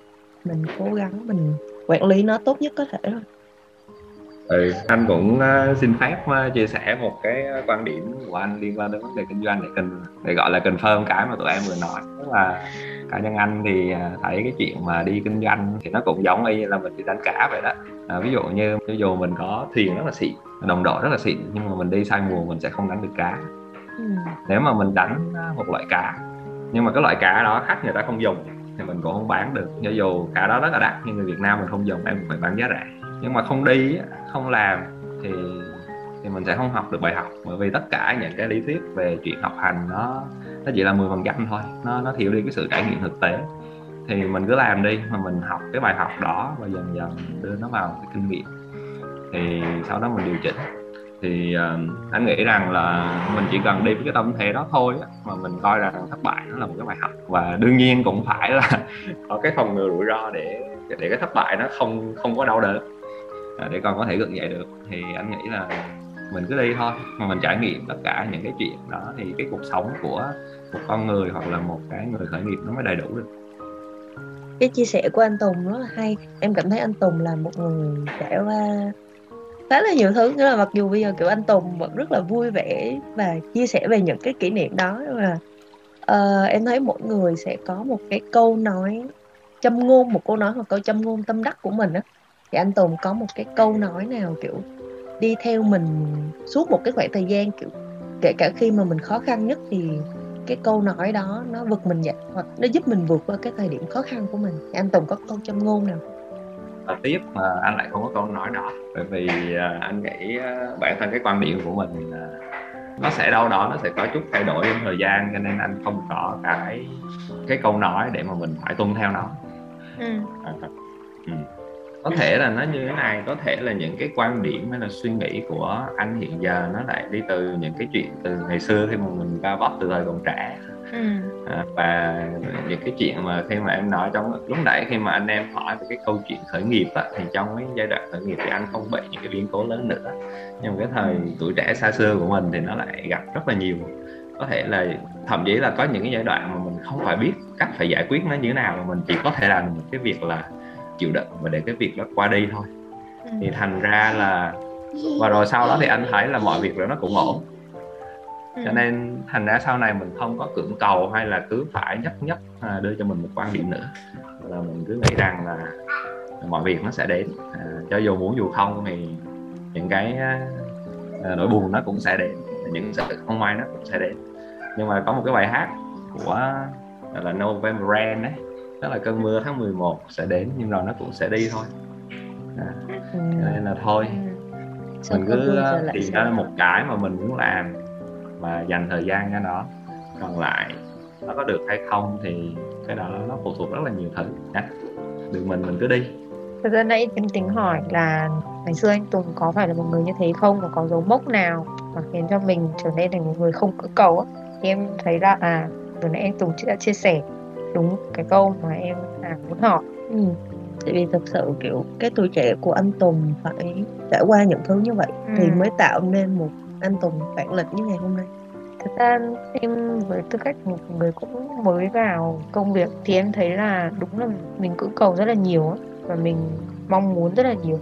Speaker 3: Mình cố gắng mình quản lý nó tốt nhất có thể thôi.
Speaker 2: Ừ, anh cũng ờ, xin phép ờ, chia sẻ một cái ờ, quan điểm của anh liên quan đến vấn đề kinh doanh để cần để gọi là confirm cái mà tụi em vừa nói. Tức là cá nhân anh thì à, thấy cái chuyện mà đi kinh doanh thì nó cũng giống y như là mình đi đánh cá vậy đó. À, ví dụ như ví dụ mình có thuyền rất là xịn đồng đội rất là xịn nhưng mà mình đi sai mùa mình sẽ không đánh được cá. Ừ. nếu mà mình đánh một loại cá nhưng mà cái loại cá đó khách người ta không dùng thì mình cũng không bán được. Cho dù cá đó rất là đắt nhưng người Việt Nam mình không dùng em phải bán giá rẻ. Nhưng mà không đi không làm thì thì mình sẽ không học được bài học. Bởi vì tất cả những cái lý thuyết về chuyện học hành nó nó chỉ là 10 phần trăm thôi. Nó nó thiếu đi cái sự trải nghiệm thực tế. Thì mình cứ làm đi mà mình học cái bài học đó và dần dần đưa nó vào cái kinh nghiệm. Thì sau đó mình điều chỉnh. Thì uh, anh nghĩ rằng là mình chỉ cần đi với cái tâm thế đó thôi á, mà mình coi rằng thất bại nó là một cái bài học. Và đương nhiên cũng phải là có cái phòng ngừa rủi ro để để cái thất bại nó không không có đau đớn à, để còn có thể gượng dậy được. Thì anh nghĩ là mình cứ đi thôi. Mà mình trải nghiệm tất cả những cái chuyện đó thì cái cuộc sống của một con người hoặc là một cái người khởi nghiệp nó mới đầy đủ được.
Speaker 3: Cái chia sẻ của anh Tùng rất là hay. Em cảm thấy anh Tùng là một người trải qua khá là nhiều thứ. Nghĩa là mặc dù bây giờ kiểu anh Tùng vẫn rất là vui vẻ và chia sẻ về những cái kỷ niệm đó nhưng mà uh, em thấy mỗi người sẽ có một cái câu nói châm ngôn một câu nói hoặc câu châm ngôn tâm đắc của mình á. Thì anh Tùng có một cái câu nói nào kiểu đi theo mình suốt một cái khoảng thời gian kiểu kể cả khi mà mình khó khăn nhất thì cái câu nói đó nó vực mình dậy hoặc nó giúp mình vượt qua cái thời điểm khó khăn của mình. Thì anh Tùng có câu châm ngôn nào?
Speaker 2: Và tiếp mà anh lại không có câu nói đó. Bởi vì uh, anh nghĩ uh, bản thân cái quan điểm của mình nó sẽ đâu đó nó sẽ có chút thay đổi trong thời gian cho nên anh không có cái cái câu nói để mà mình phải tuân theo nó. Ừ. À, ừ có thể là nó như thế này có thể là những cái quan điểm hay là suy nghĩ của anh hiện giờ nó lại đi từ những cái chuyện từ ngày xưa khi mà mình va vấp từ thời còn trẻ. Ừ. à, và những cái chuyện mà khi mà em nói trong lúc nãy khi mà anh em hỏi về cái câu chuyện khởi nghiệp á, thì trong cái giai đoạn khởi nghiệp thì anh không bị những cái biến cố lớn nữa. Nhưng mà cái thời tuổi trẻ xa xưa của mình thì nó lại gặp rất là nhiều. Có thể là thậm chí là có những cái giai đoạn mà mình không phải biết cách phải giải quyết nó như thế nào mà mình chỉ có thể làm một cái việc là chịu đựng và để cái việc đó qua đi thôi. Ừ. thì thành ra là và rồi sau đó thì anh thấy là mọi việc đó nó cũng ổn. Ừ. cho nên thành ra sau này mình không có cưỡng cầu hay là cứ phải nhất nhất à, đưa cho mình một quan điểm nữa. Là mình cứ nghĩ rằng là mọi việc nó sẽ đến. À, cho dù muốn dù không thì những cái à, nỗi buồn nó cũng sẽ đến những sự không may nó cũng sẽ đến. Nhưng mà có một cái bài hát của là November Rain đấy tức là cơn mưa tháng 11 sẽ đến nhưng rồi nó cũng sẽ đi thôi. À, ừ. nên là thôi. Ừ. mình cứ tìm ra một cái mà mình muốn làm và dành thời gian cho nó. Còn lại nó có được hay không thì cái đó nó phụ thuộc rất là nhiều thứ nhé được mình mình cứ đi.
Speaker 1: Thật ra nãy em tính hỏi là ngày xưa anh Tùng có phải là một người như thế không? Và có dấu mốc nào mà khiến cho mình trở nên thành một người không cưỡng cầu á? Thì em thấy ra à vừa nãy anh Tùng đã chia sẻ đúng cái câu mà em à, muốn hỏi
Speaker 3: ừ. tại vì thật sự kiểu cái tuổi trẻ của anh Tùng phải trải qua những thứ như vậy ừ. thì mới tạo nên một anh Tùng bản lĩnh như ngày hôm nay
Speaker 1: thực ra em với tư cách một người cũng mới vào công việc thì em thấy là đúng là mình cưỡng cầu rất là nhiều và mình mong muốn rất là nhiều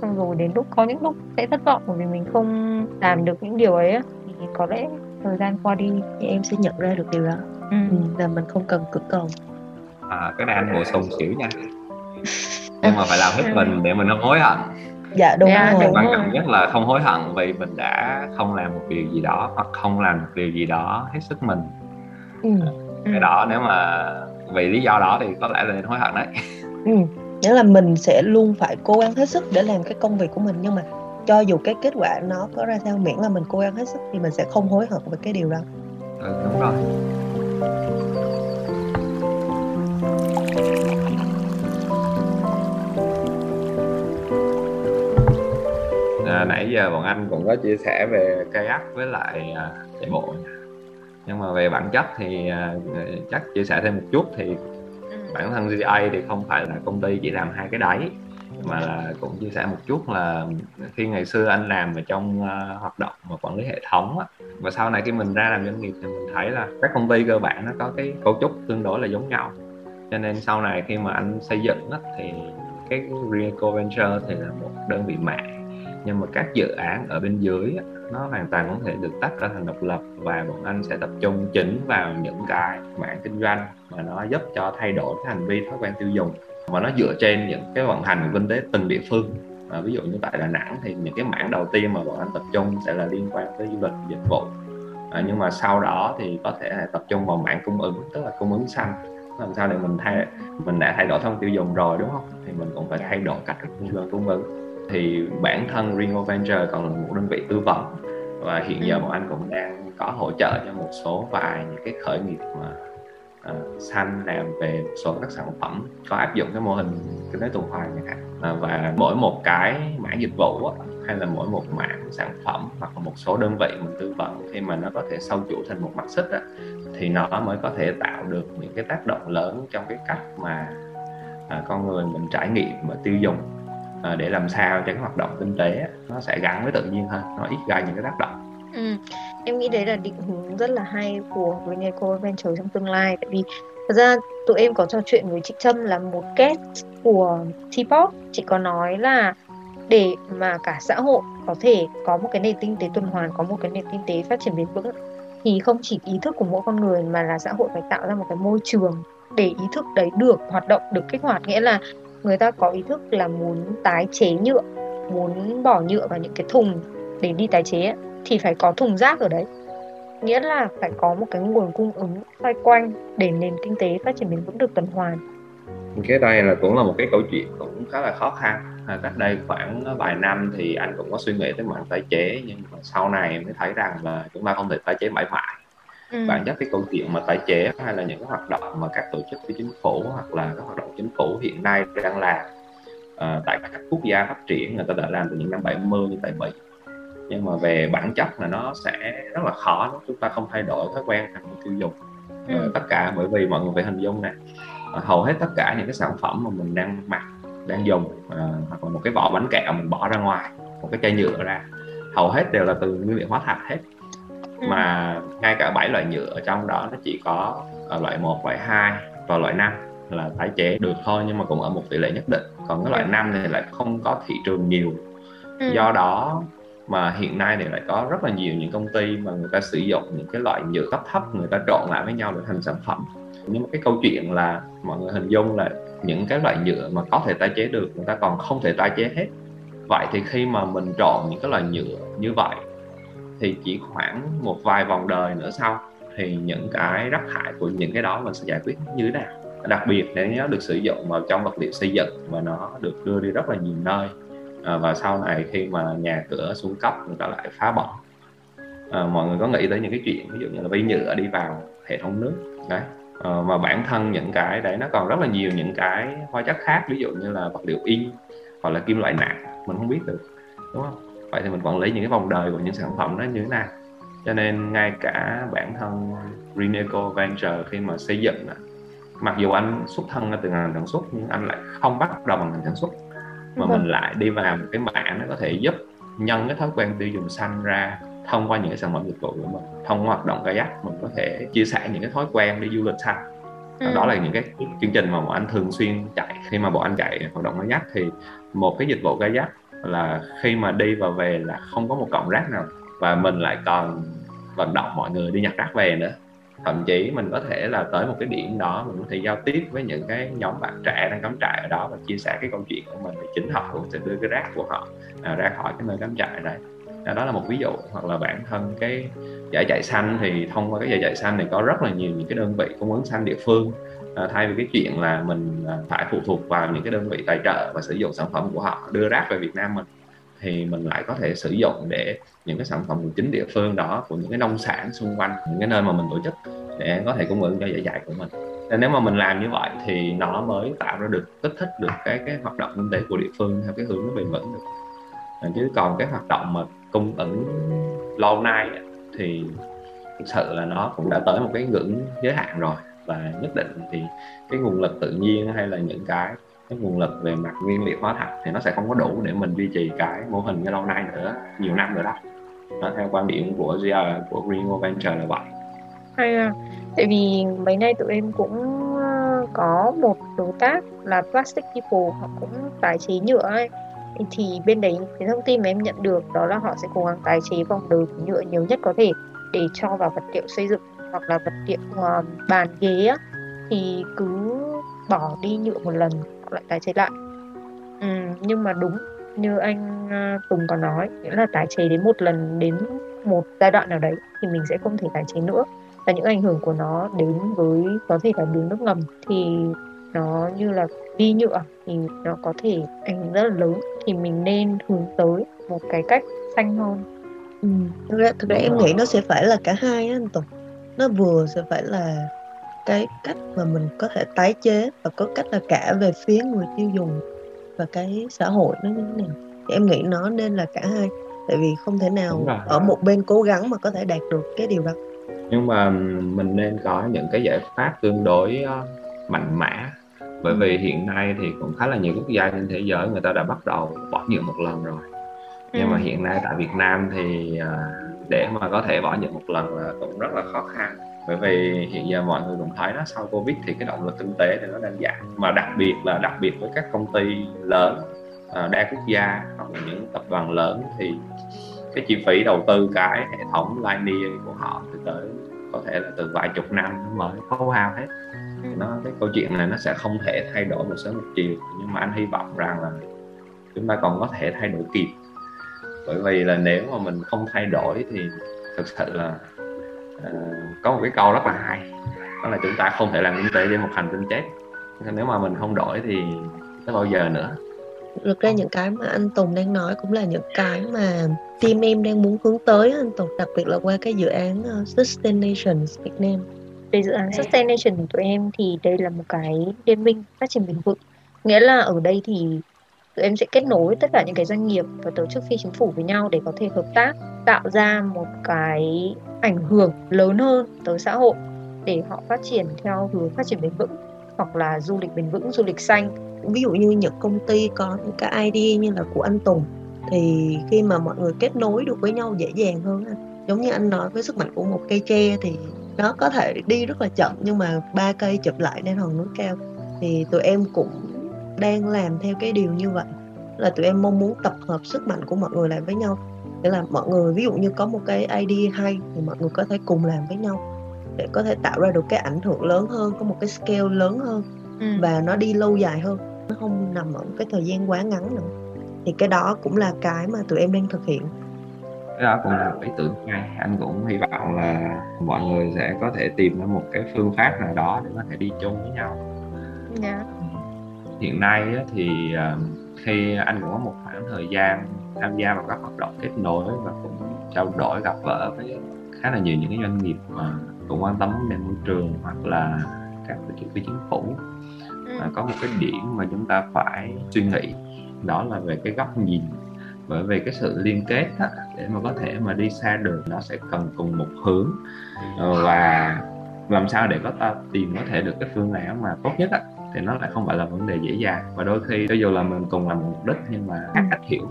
Speaker 1: xong rồi đến lúc có những lúc sẽ thất vọng bởi vì mình không làm được những điều ấy thì có lẽ thời gian qua đi
Speaker 3: thì em sẽ nhận ra được điều đó ừ. ừ. là mình không cần cực cầu
Speaker 2: à, cái này anh bổ sung xíu nha. Nhưng mà phải làm hết mình để mình không hối hận.
Speaker 3: Dạ đúng yeah, rồi.
Speaker 2: quan trọng nhất là không hối hận vì mình đã không làm một điều gì đó hoặc không làm một điều gì đó hết sức mình. Ừ. cái đó nếu mà vì lý do đó thì có lẽ là nên hối hận đấy.
Speaker 3: Ừ. nghĩa là mình sẽ luôn phải cố gắng hết sức để làm cái công việc của mình nhưng mà cho dù cái kết quả nó có ra sao miễn là mình cố gắng hết sức thì mình sẽ không hối hận về cái điều đó.
Speaker 2: Ừ, đúng rồi à, nãy giờ bọn anh cũng có chia sẻ về kayak với lại à, chạy bộ nhưng mà về bản chất thì à, chắc chia sẻ thêm một chút thì ừ. bản thân GA thì không phải là công ty chỉ làm hai cái đấy mà là cũng chia sẻ một chút là khi ngày xưa anh làm ở trong uh, hoạt động và quản lý hệ thống á, và sau này khi mình ra làm doanh nghiệp thì mình thấy là các công ty cơ bản nó có cái cấu trúc tương đối là giống nhau. Cho nên sau này khi mà anh xây dựng á, thì cái Rico Venture thì là một đơn vị mẹ, nhưng mà các dự án ở bên dưới á, nó hoàn toàn có thể được tách ra thành độc lập và bọn anh sẽ tập trung chính vào những cái mảng kinh doanh mà nó giúp cho thay đổi cái hành vi thói quen tiêu dùng và nó dựa trên những cái vận hành của kinh tế từng địa phương. À, ví dụ như tại Đà Nẵng thì những cái mảng đầu tiên mà bọn anh tập trung sẽ là liên quan tới du lịch dịch vụ. À, nhưng mà sau đó thì có thể là tập trung vào mảng cung ứng tức là cung ứng xanh. Làm sao để mình thay mình đã thay đổi thông tiêu dùng rồi đúng không? Thì mình cũng phải thay đổi cách cung ứng. Thì bản thân Ringo Venture còn là một đơn vị tư vấn. Và hiện giờ
Speaker 1: Ừ.
Speaker 2: bọn anh cũng đang có hỗ trợ cho một số vài những cái khởi nghiệp mà À, uh, xanh làm về một số các sản phẩm có áp dụng cái mô hình kinh tế tuần hoàn chẳng hạn. Uh, và mỗi một cái mảng dịch vụ á, hay là mỗi một mảng sản phẩm hoặc là một số đơn vị mình tư vấn khi mà nó có thể sâu chuỗi thành một mắt xích á, thì nó mới có thể tạo được những cái tác động lớn trong cái cách mà à, con người mình trải nghiệm và tiêu dùng à, để làm sao cho cái hoạt động kinh tế nó sẽ gắn với tự nhiên hơn nó ít gây những cái tác động.
Speaker 1: Ừ. Em nghĩ đấy là định hướng rất là hay của Greeneco Venture trong tương lai tại vì thật ra tụi em có trò chuyện với chị Trâm là một guest của T-pop. Chị có nói là để mà cả xã hội có thể có một cái nền kinh tế tuần hoàn có một cái nền kinh tế phát triển bền vững thì không chỉ ý thức của mỗi con người mà là xã hội phải tạo ra một cái môi trường để ý thức đấy được hoạt động được kích hoạt. Nghĩa là người ta có ý thức là muốn tái chế nhựa muốn bỏ nhựa vào những cái thùng để đi tái chế ấy, thì phải có thùng rác ở đấy. Nghĩa là phải có một cái nguồn cung ứng xoay quanh để nền kinh tế phát triển bền vững được tuần hoàn.
Speaker 2: Cái đây là cũng là một cái câu chuyện cũng khá là khó khăn. À, cách đây khoảng vài năm thì anh cũng có suy nghĩ tới mảng tái chế nhưng mà sau này mới thấy rằng là chúng ta không thể tái chế mãi mãi.
Speaker 1: Ừ.
Speaker 2: bản chất cái câu chuyện mà tái chế hay là những cái hoạt động mà các tổ chức phi chính phủ hoặc là các hoạt động chính phủ hiện nay đang làm à, tại các quốc gia phát triển người ta đã làm từ những năm 70 như tại Mỹ nhưng mà về bản chất là nó sẽ rất là khó nếu chúng ta không thay đổi thói quen hành vi tiêu dùng
Speaker 1: Ừ.
Speaker 2: Ờ, tất cả bởi vì mọi người phải hình dung nè ờ, hầu hết tất cả những cái sản phẩm mà mình đang mặc đang dùng ờ, hoặc là một cái vỏ bánh kẹo mình bỏ ra ngoài một cái chai nhựa ra hầu hết đều là từ nguyên liệu hóa thạch hết
Speaker 1: Ừ.
Speaker 2: mà ngay cả bảy loại nhựa ở trong đó nó chỉ có loại 1, loại 2 và loại 5 là tái chế được thôi nhưng mà cũng ở một tỷ lệ nhất định còn cái loại 5 này lại không có thị trường nhiều
Speaker 1: Ừ.
Speaker 2: do đó mà hiện nay thì lại có rất là nhiều những công ty mà người ta sử dụng những cái loại nhựa cấp thấp, người ta trộn lại với nhau để thành sản phẩm. Nhưng mà cái câu chuyện là mọi người hình dung là những cái loại nhựa mà có thể tái chế được, người ta còn không thể tái chế hết. Vậy thì khi mà mình trộn những cái loại nhựa như vậy, thì chỉ khoảng một vài vòng đời nữa sau, thì những cái rác thải của những cái đó mình sẽ giải quyết như thế nào? Đặc biệt nếu nó được sử dụng vào trong vật liệu xây dựng và nó được đưa đi rất là nhiều nơi à, và sau này khi mà nhà cửa xuống cấp người ta lại phá bỏ. À, mọi người có nghĩ tới những cái chuyện ví dụ như là vi nhựa đi vào hệ thống nước. Đấy. À, mà bản thân những cái đấy nó còn rất là nhiều những cái hóa chất khác ví dụ như là vật liệu in hoặc là kim loại nặng mình không biết được đúng không? Vậy thì mình quản lý những cái vòng đời của những sản phẩm đó như thế nào? Cho nên ngay cả bản thân Reneco Venture khi mà xây dựng mặc dù anh xuất thân từ ngành sản xuất nhưng anh lại không bắt đầu bằng ngành sản xuất mà
Speaker 1: Vâng.
Speaker 2: mình lại đi vào một cái mảng nó có thể giúp nhân cái thói quen tiêu dùng xanh ra thông qua những cái sản phẩm dịch vụ của mình thông qua hoạt động kayak mình có thể chia sẻ những cái thói quen đi du lịch xanh
Speaker 1: Ừ.
Speaker 2: đó là những cái chương trình mà bọn anh thường xuyên chạy khi mà bọn anh chạy hoạt động kayak thì một cái dịch vụ kayak là khi mà đi và về là không có một cọng rác nào và mình lại còn vận động mọi người đi nhặt rác về nữa thậm chí mình có thể là tới một cái điểm đó mình có thể giao tiếp với những cái nhóm bạn trẻ đang cắm trại ở đó và chia sẻ cái câu chuyện của mình thì chính họ cũng sẽ đưa cái rác của họ à, ra khỏi cái nơi cắm trại đấy à, đó là một ví dụ. Hoặc là bản thân cái giải chạy xanh thì thông qua cái giải chạy xanh thì có rất là nhiều những cái đơn vị cung ứng xanh địa phương. À, thay vì cái chuyện là mình à, phải phụ thuộc vào những cái đơn vị tài trợ và sử dụng sản phẩm của họ đưa rác về Việt Nam mình thì mình lại có thể sử dụng để những cái sản phẩm của chính địa phương đó, của những cái nông sản xung quanh, những cái nơi mà mình tổ chức để có thể cung ứng cho giải chạy của mình. Nên nếu mà mình làm như vậy thì nó mới tạo ra được, kích thích được cái cái hoạt động kinh tế của địa phương theo cái hướng nó bền vững được. À, chứ còn cái hoạt động mà cung ứng lâu nay thì thực sự là nó cũng đã tới một cái ngưỡng giới hạn rồi. Và nhất định thì cái nguồn lực tự nhiên hay là những cái cái nguồn lực về mặt nguyên liệu hóa thạch thì nó sẽ không có đủ để mình duy trì cái mô hình như lâu nay nữa nhiều năm nữa đâu đó, theo quan điểm của GR của Green Venture là vậy.
Speaker 1: Hay à. Tại vì mấy nay tụi em cũng ờ, có một đối tác là Plastic People họ cũng tái chế nhựa ấy. Thì, bên đấy cái thông tin mà em nhận được đó là họ sẽ cố gắng tái chế vòng đời của nhựa nhiều nhất có thể để cho vào vật liệu xây dựng hoặc là vật liệu ờ, bàn ghế á, thì cứ bỏ đi nhựa một lần lại tái chế lại. Ừ, nhưng mà đúng như anh ờ, Tùng có nói nghĩa là tái chế đến một lần đến một giai đoạn nào đấy thì mình sẽ không thể tái chế nữa. Và những ảnh hưởng của nó đến với có thể là đường nước ngầm thì nó như là vi nhựa thì nó có thể ảnh hưởng rất là lớn. Thì mình nên hướng tới một cái cách xanh hơn.
Speaker 3: Ừ. thực ra, thực ra em nghĩ nó sẽ phải là cả hai á anh Tùng. Nó vừa sẽ phải là cái cách mà mình có thể tái chế và có cách là cả về phía người tiêu dùng và cái xã hội nó như thế nào. Thì em nghĩ nó nên là cả hai tại vì không thể nào ở một bên cố gắng mà có thể đạt được cái điều đó.
Speaker 2: Nhưng mà mình nên có những cái giải pháp tương đối ờ, mạnh mẽ. Bởi vì hiện nay thì cũng khá là nhiều quốc gia trên thế giới người ta đã bắt đầu bỏ nhựa một lần rồi. Nhưng mà ừ. hiện nay tại Việt Nam thì ờ, để mà có thể bỏ nhựa một lần là cũng rất là khó khăn bởi vì hiện giờ mọi người cũng thấy đó sau covid thì cái động lực kinh tế thì nó đang giảm. Mà đặc biệt là đặc biệt với các công ty lớn ờ, đa quốc gia hoặc là những tập đoàn lớn thì cái chi phí đầu tư cái hệ thống linear của họ thì tới có thể là từ vài chục năm mới khấu hao hết. Ừ. nó cái câu chuyện này nó sẽ không thể thay đổi một sớm một chiều. Nhưng mà anh hy vọng rằng là chúng ta còn có thể thay đổi kịp. Bởi vì là nếu mà mình không thay đổi thì thực sự là có một cái câu rất là hay. Đó là chúng ta không thể làm kinh tế trên một hành tinh chết. Nếu mà mình không đổi thì tới bao giờ nữa?
Speaker 3: Thực ra những cái mà anh Tùng đang nói cũng là những cái mà team em đang muốn hướng tới anh Tùng đặc biệt là qua cái dự án uh, Sustaination Việt Nam.
Speaker 1: Về dự án Sustaination của tụi em thì đây là một cái liên minh phát triển bền vững. Nghĩa là ở đây thì tụi em sẽ kết nối tất cả những cái doanh nghiệp và tổ chức phi chính phủ với nhau để có thể hợp tác, tạo ra một cái ảnh hưởng lớn hơn tới xã hội để họ phát triển theo hướng phát triển bền vững hoặc là du lịch bền vững, du lịch xanh.
Speaker 3: Ví dụ như những công ty có những cái ID như là của anh Tùng, thì khi mà mọi người kết nối được với nhau dễ dàng hơn giống như anh nói với sức mạnh của một cây tre thì nó có thể đi rất là chậm, nhưng mà ba cây chụp lại nên hòn núi cao. Thì tụi em cũng đang làm theo cái điều như vậy. Là tụi em mong muốn tập hợp sức mạnh của mọi người lại với nhau. Để là mọi người ví dụ như có một cái ID hay thì mọi người có thể cùng làm với nhau. Để có thể tạo ra được cái ảnh hưởng lớn hơn có một cái scale lớn hơn. Ừ. và nó đi lâu dài hơn. Nó không nằm ở cái thời gian quá ngắn nữa. Thì cái đó cũng là cái mà tụi em đang thực hiện.
Speaker 2: Cái đó cũng là ý tưởng hay. Anh cũng hy vọng là mọi người sẽ có thể tìm ra một cái phương pháp nào đó để có thể đi chung với nhau. Yeah. Hiện nay thì ờ, khi anh cũng có một khoảng thời gian tham gia vào các hoạt động kết nối và cũng trao đổi gặp gỡ với khá là nhiều những cái doanh nghiệp mà cũng quan tâm đến môi trường hoặc là các tổ chức phi chính phủ. Ừ. có một cái điểm mà chúng ta phải suy nghĩ đó là về cái góc nhìn. Bởi vì cái sự liên kết á, để mà có thể mà đi xa được nó sẽ cần cùng một hướng. Ờ, và làm sao để có ta tìm có thể được cái phương án mà tốt nhất á, thì nó lại không phải là vấn đề dễ dàng. Và đôi khi cho dù là mình cùng làm một mục đích nhưng mà khác cách hiểu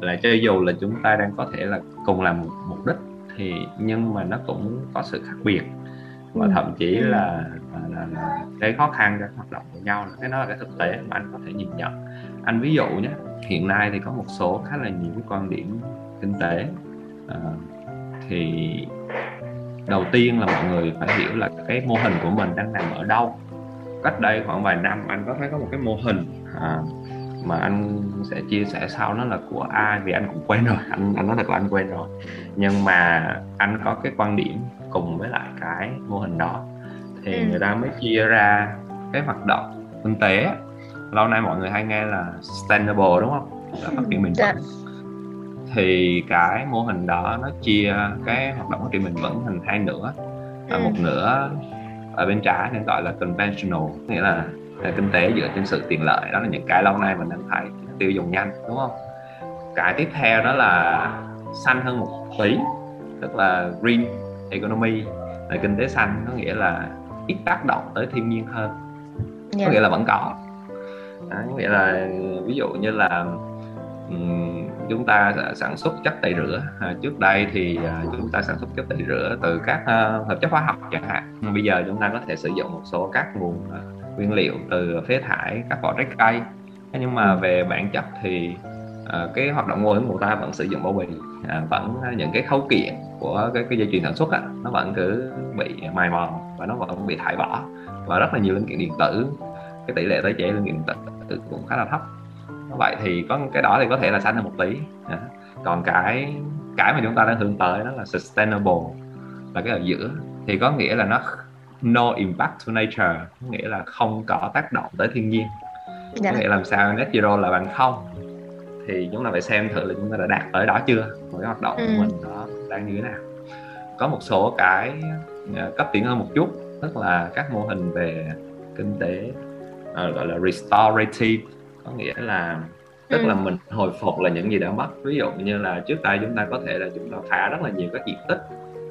Speaker 2: là cho dù là chúng ta đang có thể là cùng làm một mục đích thì nhưng mà nó cũng có sự khác biệt. Và ừ. thậm chí ừ. là, là, là, là cái khó khăn cho hoạt động của nhau cái đó là cái thực tế mà anh có thể nhìn nhận. Anh ví dụ nhé hiện nay thì có một số khá là nhiều cái quan điểm kinh tế à, thì đầu tiên là mọi người phải hiểu là cái mô hình của mình đang nằm ở đâu cách đây khoảng vài năm anh có thấy có một cái mô hình à, mà anh sẽ chia sẻ sau nó là của ai vì anh cũng quen rồi anh anh nói thật là anh quen rồi nhưng mà anh có cái quan điểm cùng với lại cái mô hình đó thì ừ. người ta mới chia ra cái hoạt động kinh tế lâu nay mọi người hay nghe là sustainable đúng không là phát triển bền vững dạ. thì cái mô hình đó nó chia cái hoạt động phát triển bền vững thành hai nửa ừ. một nửa ở bên trái nên gọi là conventional nghĩa là, kinh tế dựa trên sự tiện lợi đó là những cái lâu nay mình đang thấy tiêu dùng nhanh đúng không cái tiếp theo đó là xanh hơn một tí tức là green economy là kinh tế xanh có nghĩa là ít tác động tới thiên nhiên hơn yeah. có dạ. nghĩa là vẫn đó, có nghĩa là ví dụ như là chúng ta à, sản xuất chất tẩy rửa. À, trước đây thì à, chúng ta sản xuất chất tẩy rửa từ các à, hợp chất hóa học chẳng hạn. Bây giờ chúng ta có thể sử dụng một số các nguồn nguyên liệu từ phế thải các vỏ trái cây. Nhưng mà về bản chất thì cái hoạt động ngôi của ta vẫn sử dụng bao bì. Vẫn những cái khâu kiện của cái, cái dây chuyền sản xuất á, nó vẫn cứ bị mài mòn và nó vẫn bị thải bỏ. Và rất là nhiều linh kiện điện tử cái tỷ lệ tái chế linh kiện điện tử cũng khá là thấp vậy thì có cái đó thì có thể là xanh hơn một tí. Còn cái cái mà chúng ta đang hướng tới đó là sustainable là cái ở giữa. Thì có nghĩa là nó no impact to nature nghĩa là không có tác động tới thiên nhiên.
Speaker 3: Dạ.
Speaker 2: có nghĩa làm sao net zero là bằng không? Thì chúng ta phải xem thử là chúng ta đã đạt tới đó chưa? Một cái hoạt động ừ. của mình nó đang như thế nào. Có một số cái à, cấp tiến hơn một chút tức là các mô hình về kinh tế uh, gọi là restorative có nghĩa là tức ừ. là mình hồi phục là những gì đã mất. Ví dụ như là trước đây chúng ta có thể là chúng ta phá rất là nhiều các diện tích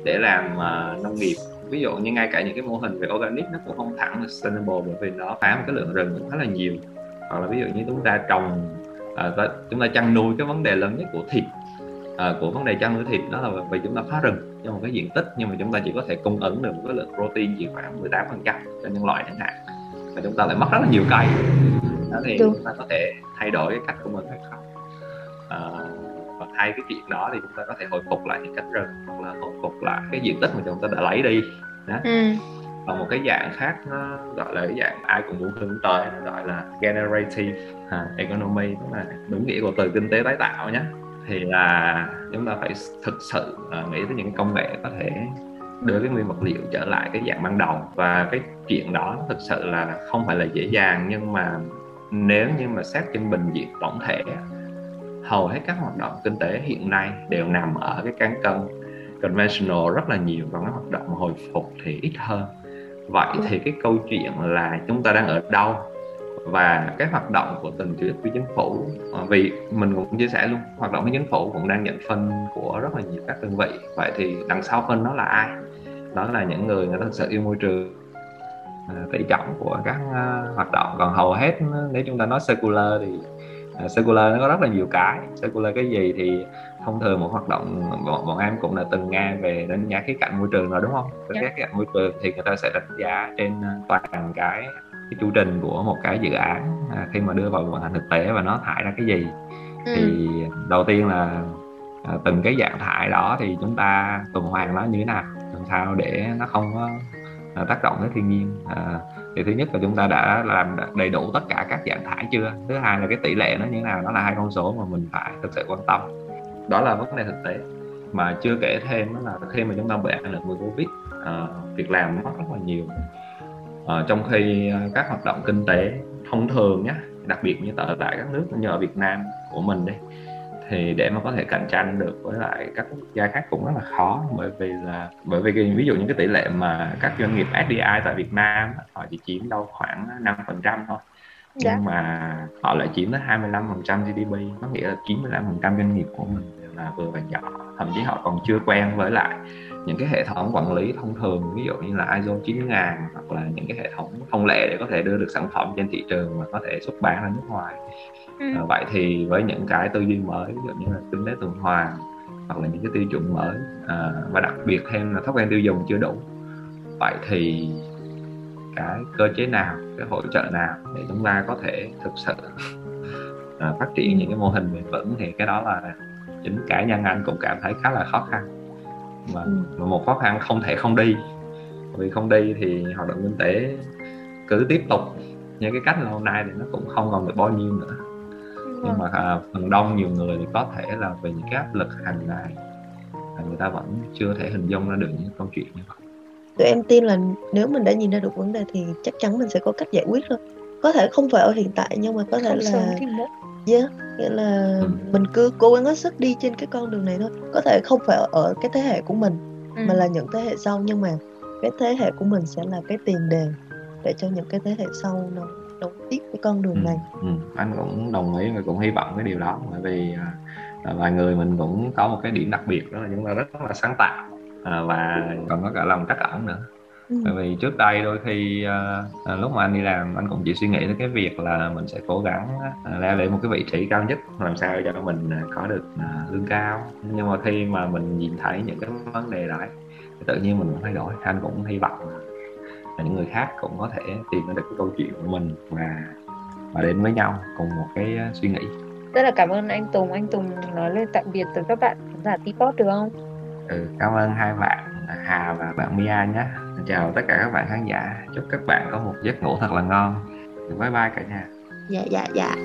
Speaker 2: để làm uh, nông nghiệp. Ví dụ như ngay cả những cái mô hình về organic nó cũng không thẳng là sustainable bởi vì nó phá một cái lượng rừng cũng khá là nhiều. Hoặc là ví dụ như chúng ta trồng uh, chúng ta chăn nuôi cái vấn đề lớn nhất của thịt uh, của vấn đề chăn nuôi thịt đó là vì chúng ta phá rừng trong một cái diện tích nhưng mà chúng ta chỉ có thể cung ứng được một cái lượng protein chỉ khoảng 18 phần trăm cho nhân loại chẳng hạn. Và chúng ta lại mất rất là nhiều cây đó thì Đúng. chúng ta có thể thay đổi cái cách của mình hay không uh, và thay cái chuyện đó thì chúng ta có thể hồi phục lại những cánh rừng hoặc là hồi phục lại cái diện tích mà chúng ta đã lấy đi đó. Ừ. và một cái dạng khác nó gọi là cái dạng ai cũng muốn hướng tới nó gọi là generative uh, economy tức là đúng nghĩa của từ kinh tế tái tạo nhé thì là chúng ta phải thực sự uh, nghĩ tới những công nghệ có thể đưa cái nguyên vật liệu trở lại cái dạng ban đầu và cái chuyện đó thực sự là không phải là dễ dàng nhưng mà nếu như mà xét trên bình diện tổng thể hầu hết các hoạt động kinh tế hiện nay đều nằm ở cái cán cân conventional rất là nhiều và các hoạt động hồi phục thì ít hơn. Vậy thì cái câu chuyện là chúng ta đang ở đâu và cái hoạt động của từng chủ tịch chính phủ ờ, vì mình cũng chia sẻ luôn hoạt động của chính phủ cũng đang nhận phân của rất là nhiều các đơn vị. Vậy thì đằng sau phân đó là ai? Đó là những người người ta thực sự yêu môi trường. à, tỷ trọng của các uh, hoạt động. Còn hầu hết nếu chúng ta nói circular thì circular nó có rất là nhiều cái. Circular cái gì thì thông thường một hoạt động bọn, bọn em cũng đã từng nghe về đánh giá khía cạnh môi trường rồi đúng không? Đánh giá khía cạnh môi trường thì người ta sẽ đánh giá trên toàn cái cái chu trình của một cái dự án à, khi mà đưa vào vận hành thực tế và nó thải ra cái gì. Ừ. thì đầu tiên là à, từng cái dạng thải đó thì chúng ta tuần hoàn nó như thế nào làm sao để nó không có à, tác động tới thiên nhiên. À, thì thứ nhất là chúng ta đã làm đầy đủ tất cả các dạng thải chưa? Thứ hai là cái tỷ lệ nó như thế nào? Đó là hai con số mà mình phải thực sự quan tâm. Đó là vấn đề thực tế. Mà chưa kể thêm đó là khi mà chúng ta bị ảnh hưởng bởi covid à, việc làm mất rất là nhiều. À, trong khi à, các hoạt động kinh tế thông thường nhé đặc biệt như tại các nước như ở Việt Nam của mình đi thì để mà có thể cạnh tranh được với lại các quốc gia khác cũng rất là khó bởi vì là bởi vì cái, ví dụ những cái tỷ lệ mà các doanh nghiệp FDI tại Việt Nam họ chỉ chiếm đâu khoảng 5 phần trăm thôi. Dạ. nhưng mà họ lại chiếm tới 25 phần trăm GDP có nghĩa là 95 phần trăm doanh nghiệp của mình là vừa và nhỏ. Thậm chí họ còn chưa quen với lại những cái hệ thống quản lý thông thường ví dụ như là ISO 9000 hoặc là những cái hệ thống thông lệ để có thể đưa được sản phẩm trên thị trường mà có thể xuất bán ra nước ngoài ừ. à, vậy thì với những cái tư duy mới ví dụ như là kinh tế tuần hoàn hoặc là những cái tiêu chuẩn mới à, và đặc biệt thêm là thói quen tiêu dùng chưa đủ vậy thì cái cơ chế nào cái hỗ trợ nào để chúng ta có thể thực sự à, phát triển những cái mô hình bền vững thì cái đó là chính cá nhân anh cũng cảm thấy khá là khó khăn mà, ừ. mà một khó khăn không thể không đi vì không đi thì hoạt động kinh tế cứ tiếp tục như cái cách lâu nay thì nó cũng không còn được bao nhiêu nữa. Nhưng mà à, phần đông nhiều người thì có thể là vì những cái áp lực hàng ngày người ta vẫn chưa thể hình dung ra được những câu chuyện như vậy.
Speaker 3: Tụi em tin là nếu mình đã nhìn ra được vấn đề thì chắc chắn mình sẽ có cách giải quyết thôi. Có thể không phải ở hiện tại nhưng mà có thể là yeah, nghĩa là ừ. mình cứ cố gắng hết sức đi trên cái con đường này thôi. Có thể không phải ở cái thế hệ của mình ừ. mà là những thế hệ sau nhưng mà cái thế hệ của mình sẽ là cái tiền đề để cho những cái thế hệ sau nó nối tiếp cái con đường ừ. này
Speaker 2: ừ. anh cũng đồng ý và cũng hy vọng cái điều đó bởi vì à, vài người mình cũng có một cái điểm đặc biệt đó là chúng ta rất là sáng tạo à, và còn có cả lòng trắc ẩn nữa ừ. bởi vì trước đây đôi khi uh, lúc mà anh đi làm anh cũng chỉ suy nghĩ đến cái việc là mình sẽ cố gắng uh, leo lên một cái vị trí cao nhất làm sao cho mình uh, có được uh, lương cao nhưng mà khi mà mình nhìn thấy những cái vấn đề đó thì tự nhiên mình cũng thay đổi anh cũng hy vọng những người khác cũng có thể tìm ra được cái câu chuyện của mình và và đến với nhau cùng một cái uh, suy nghĩ.
Speaker 1: Rất là cảm ơn anh Tùng. Anh Tùng nói lên tạm biệt từ các bạn khán giả Tipot được không?
Speaker 2: Ừ, cảm ơn hai bạn Hà và bạn Mia nhé. Chào tất cả các bạn khán giả. Chúc các bạn có một giấc ngủ thật là ngon. Bye bye cả nhà.
Speaker 3: Dạ dạ dạ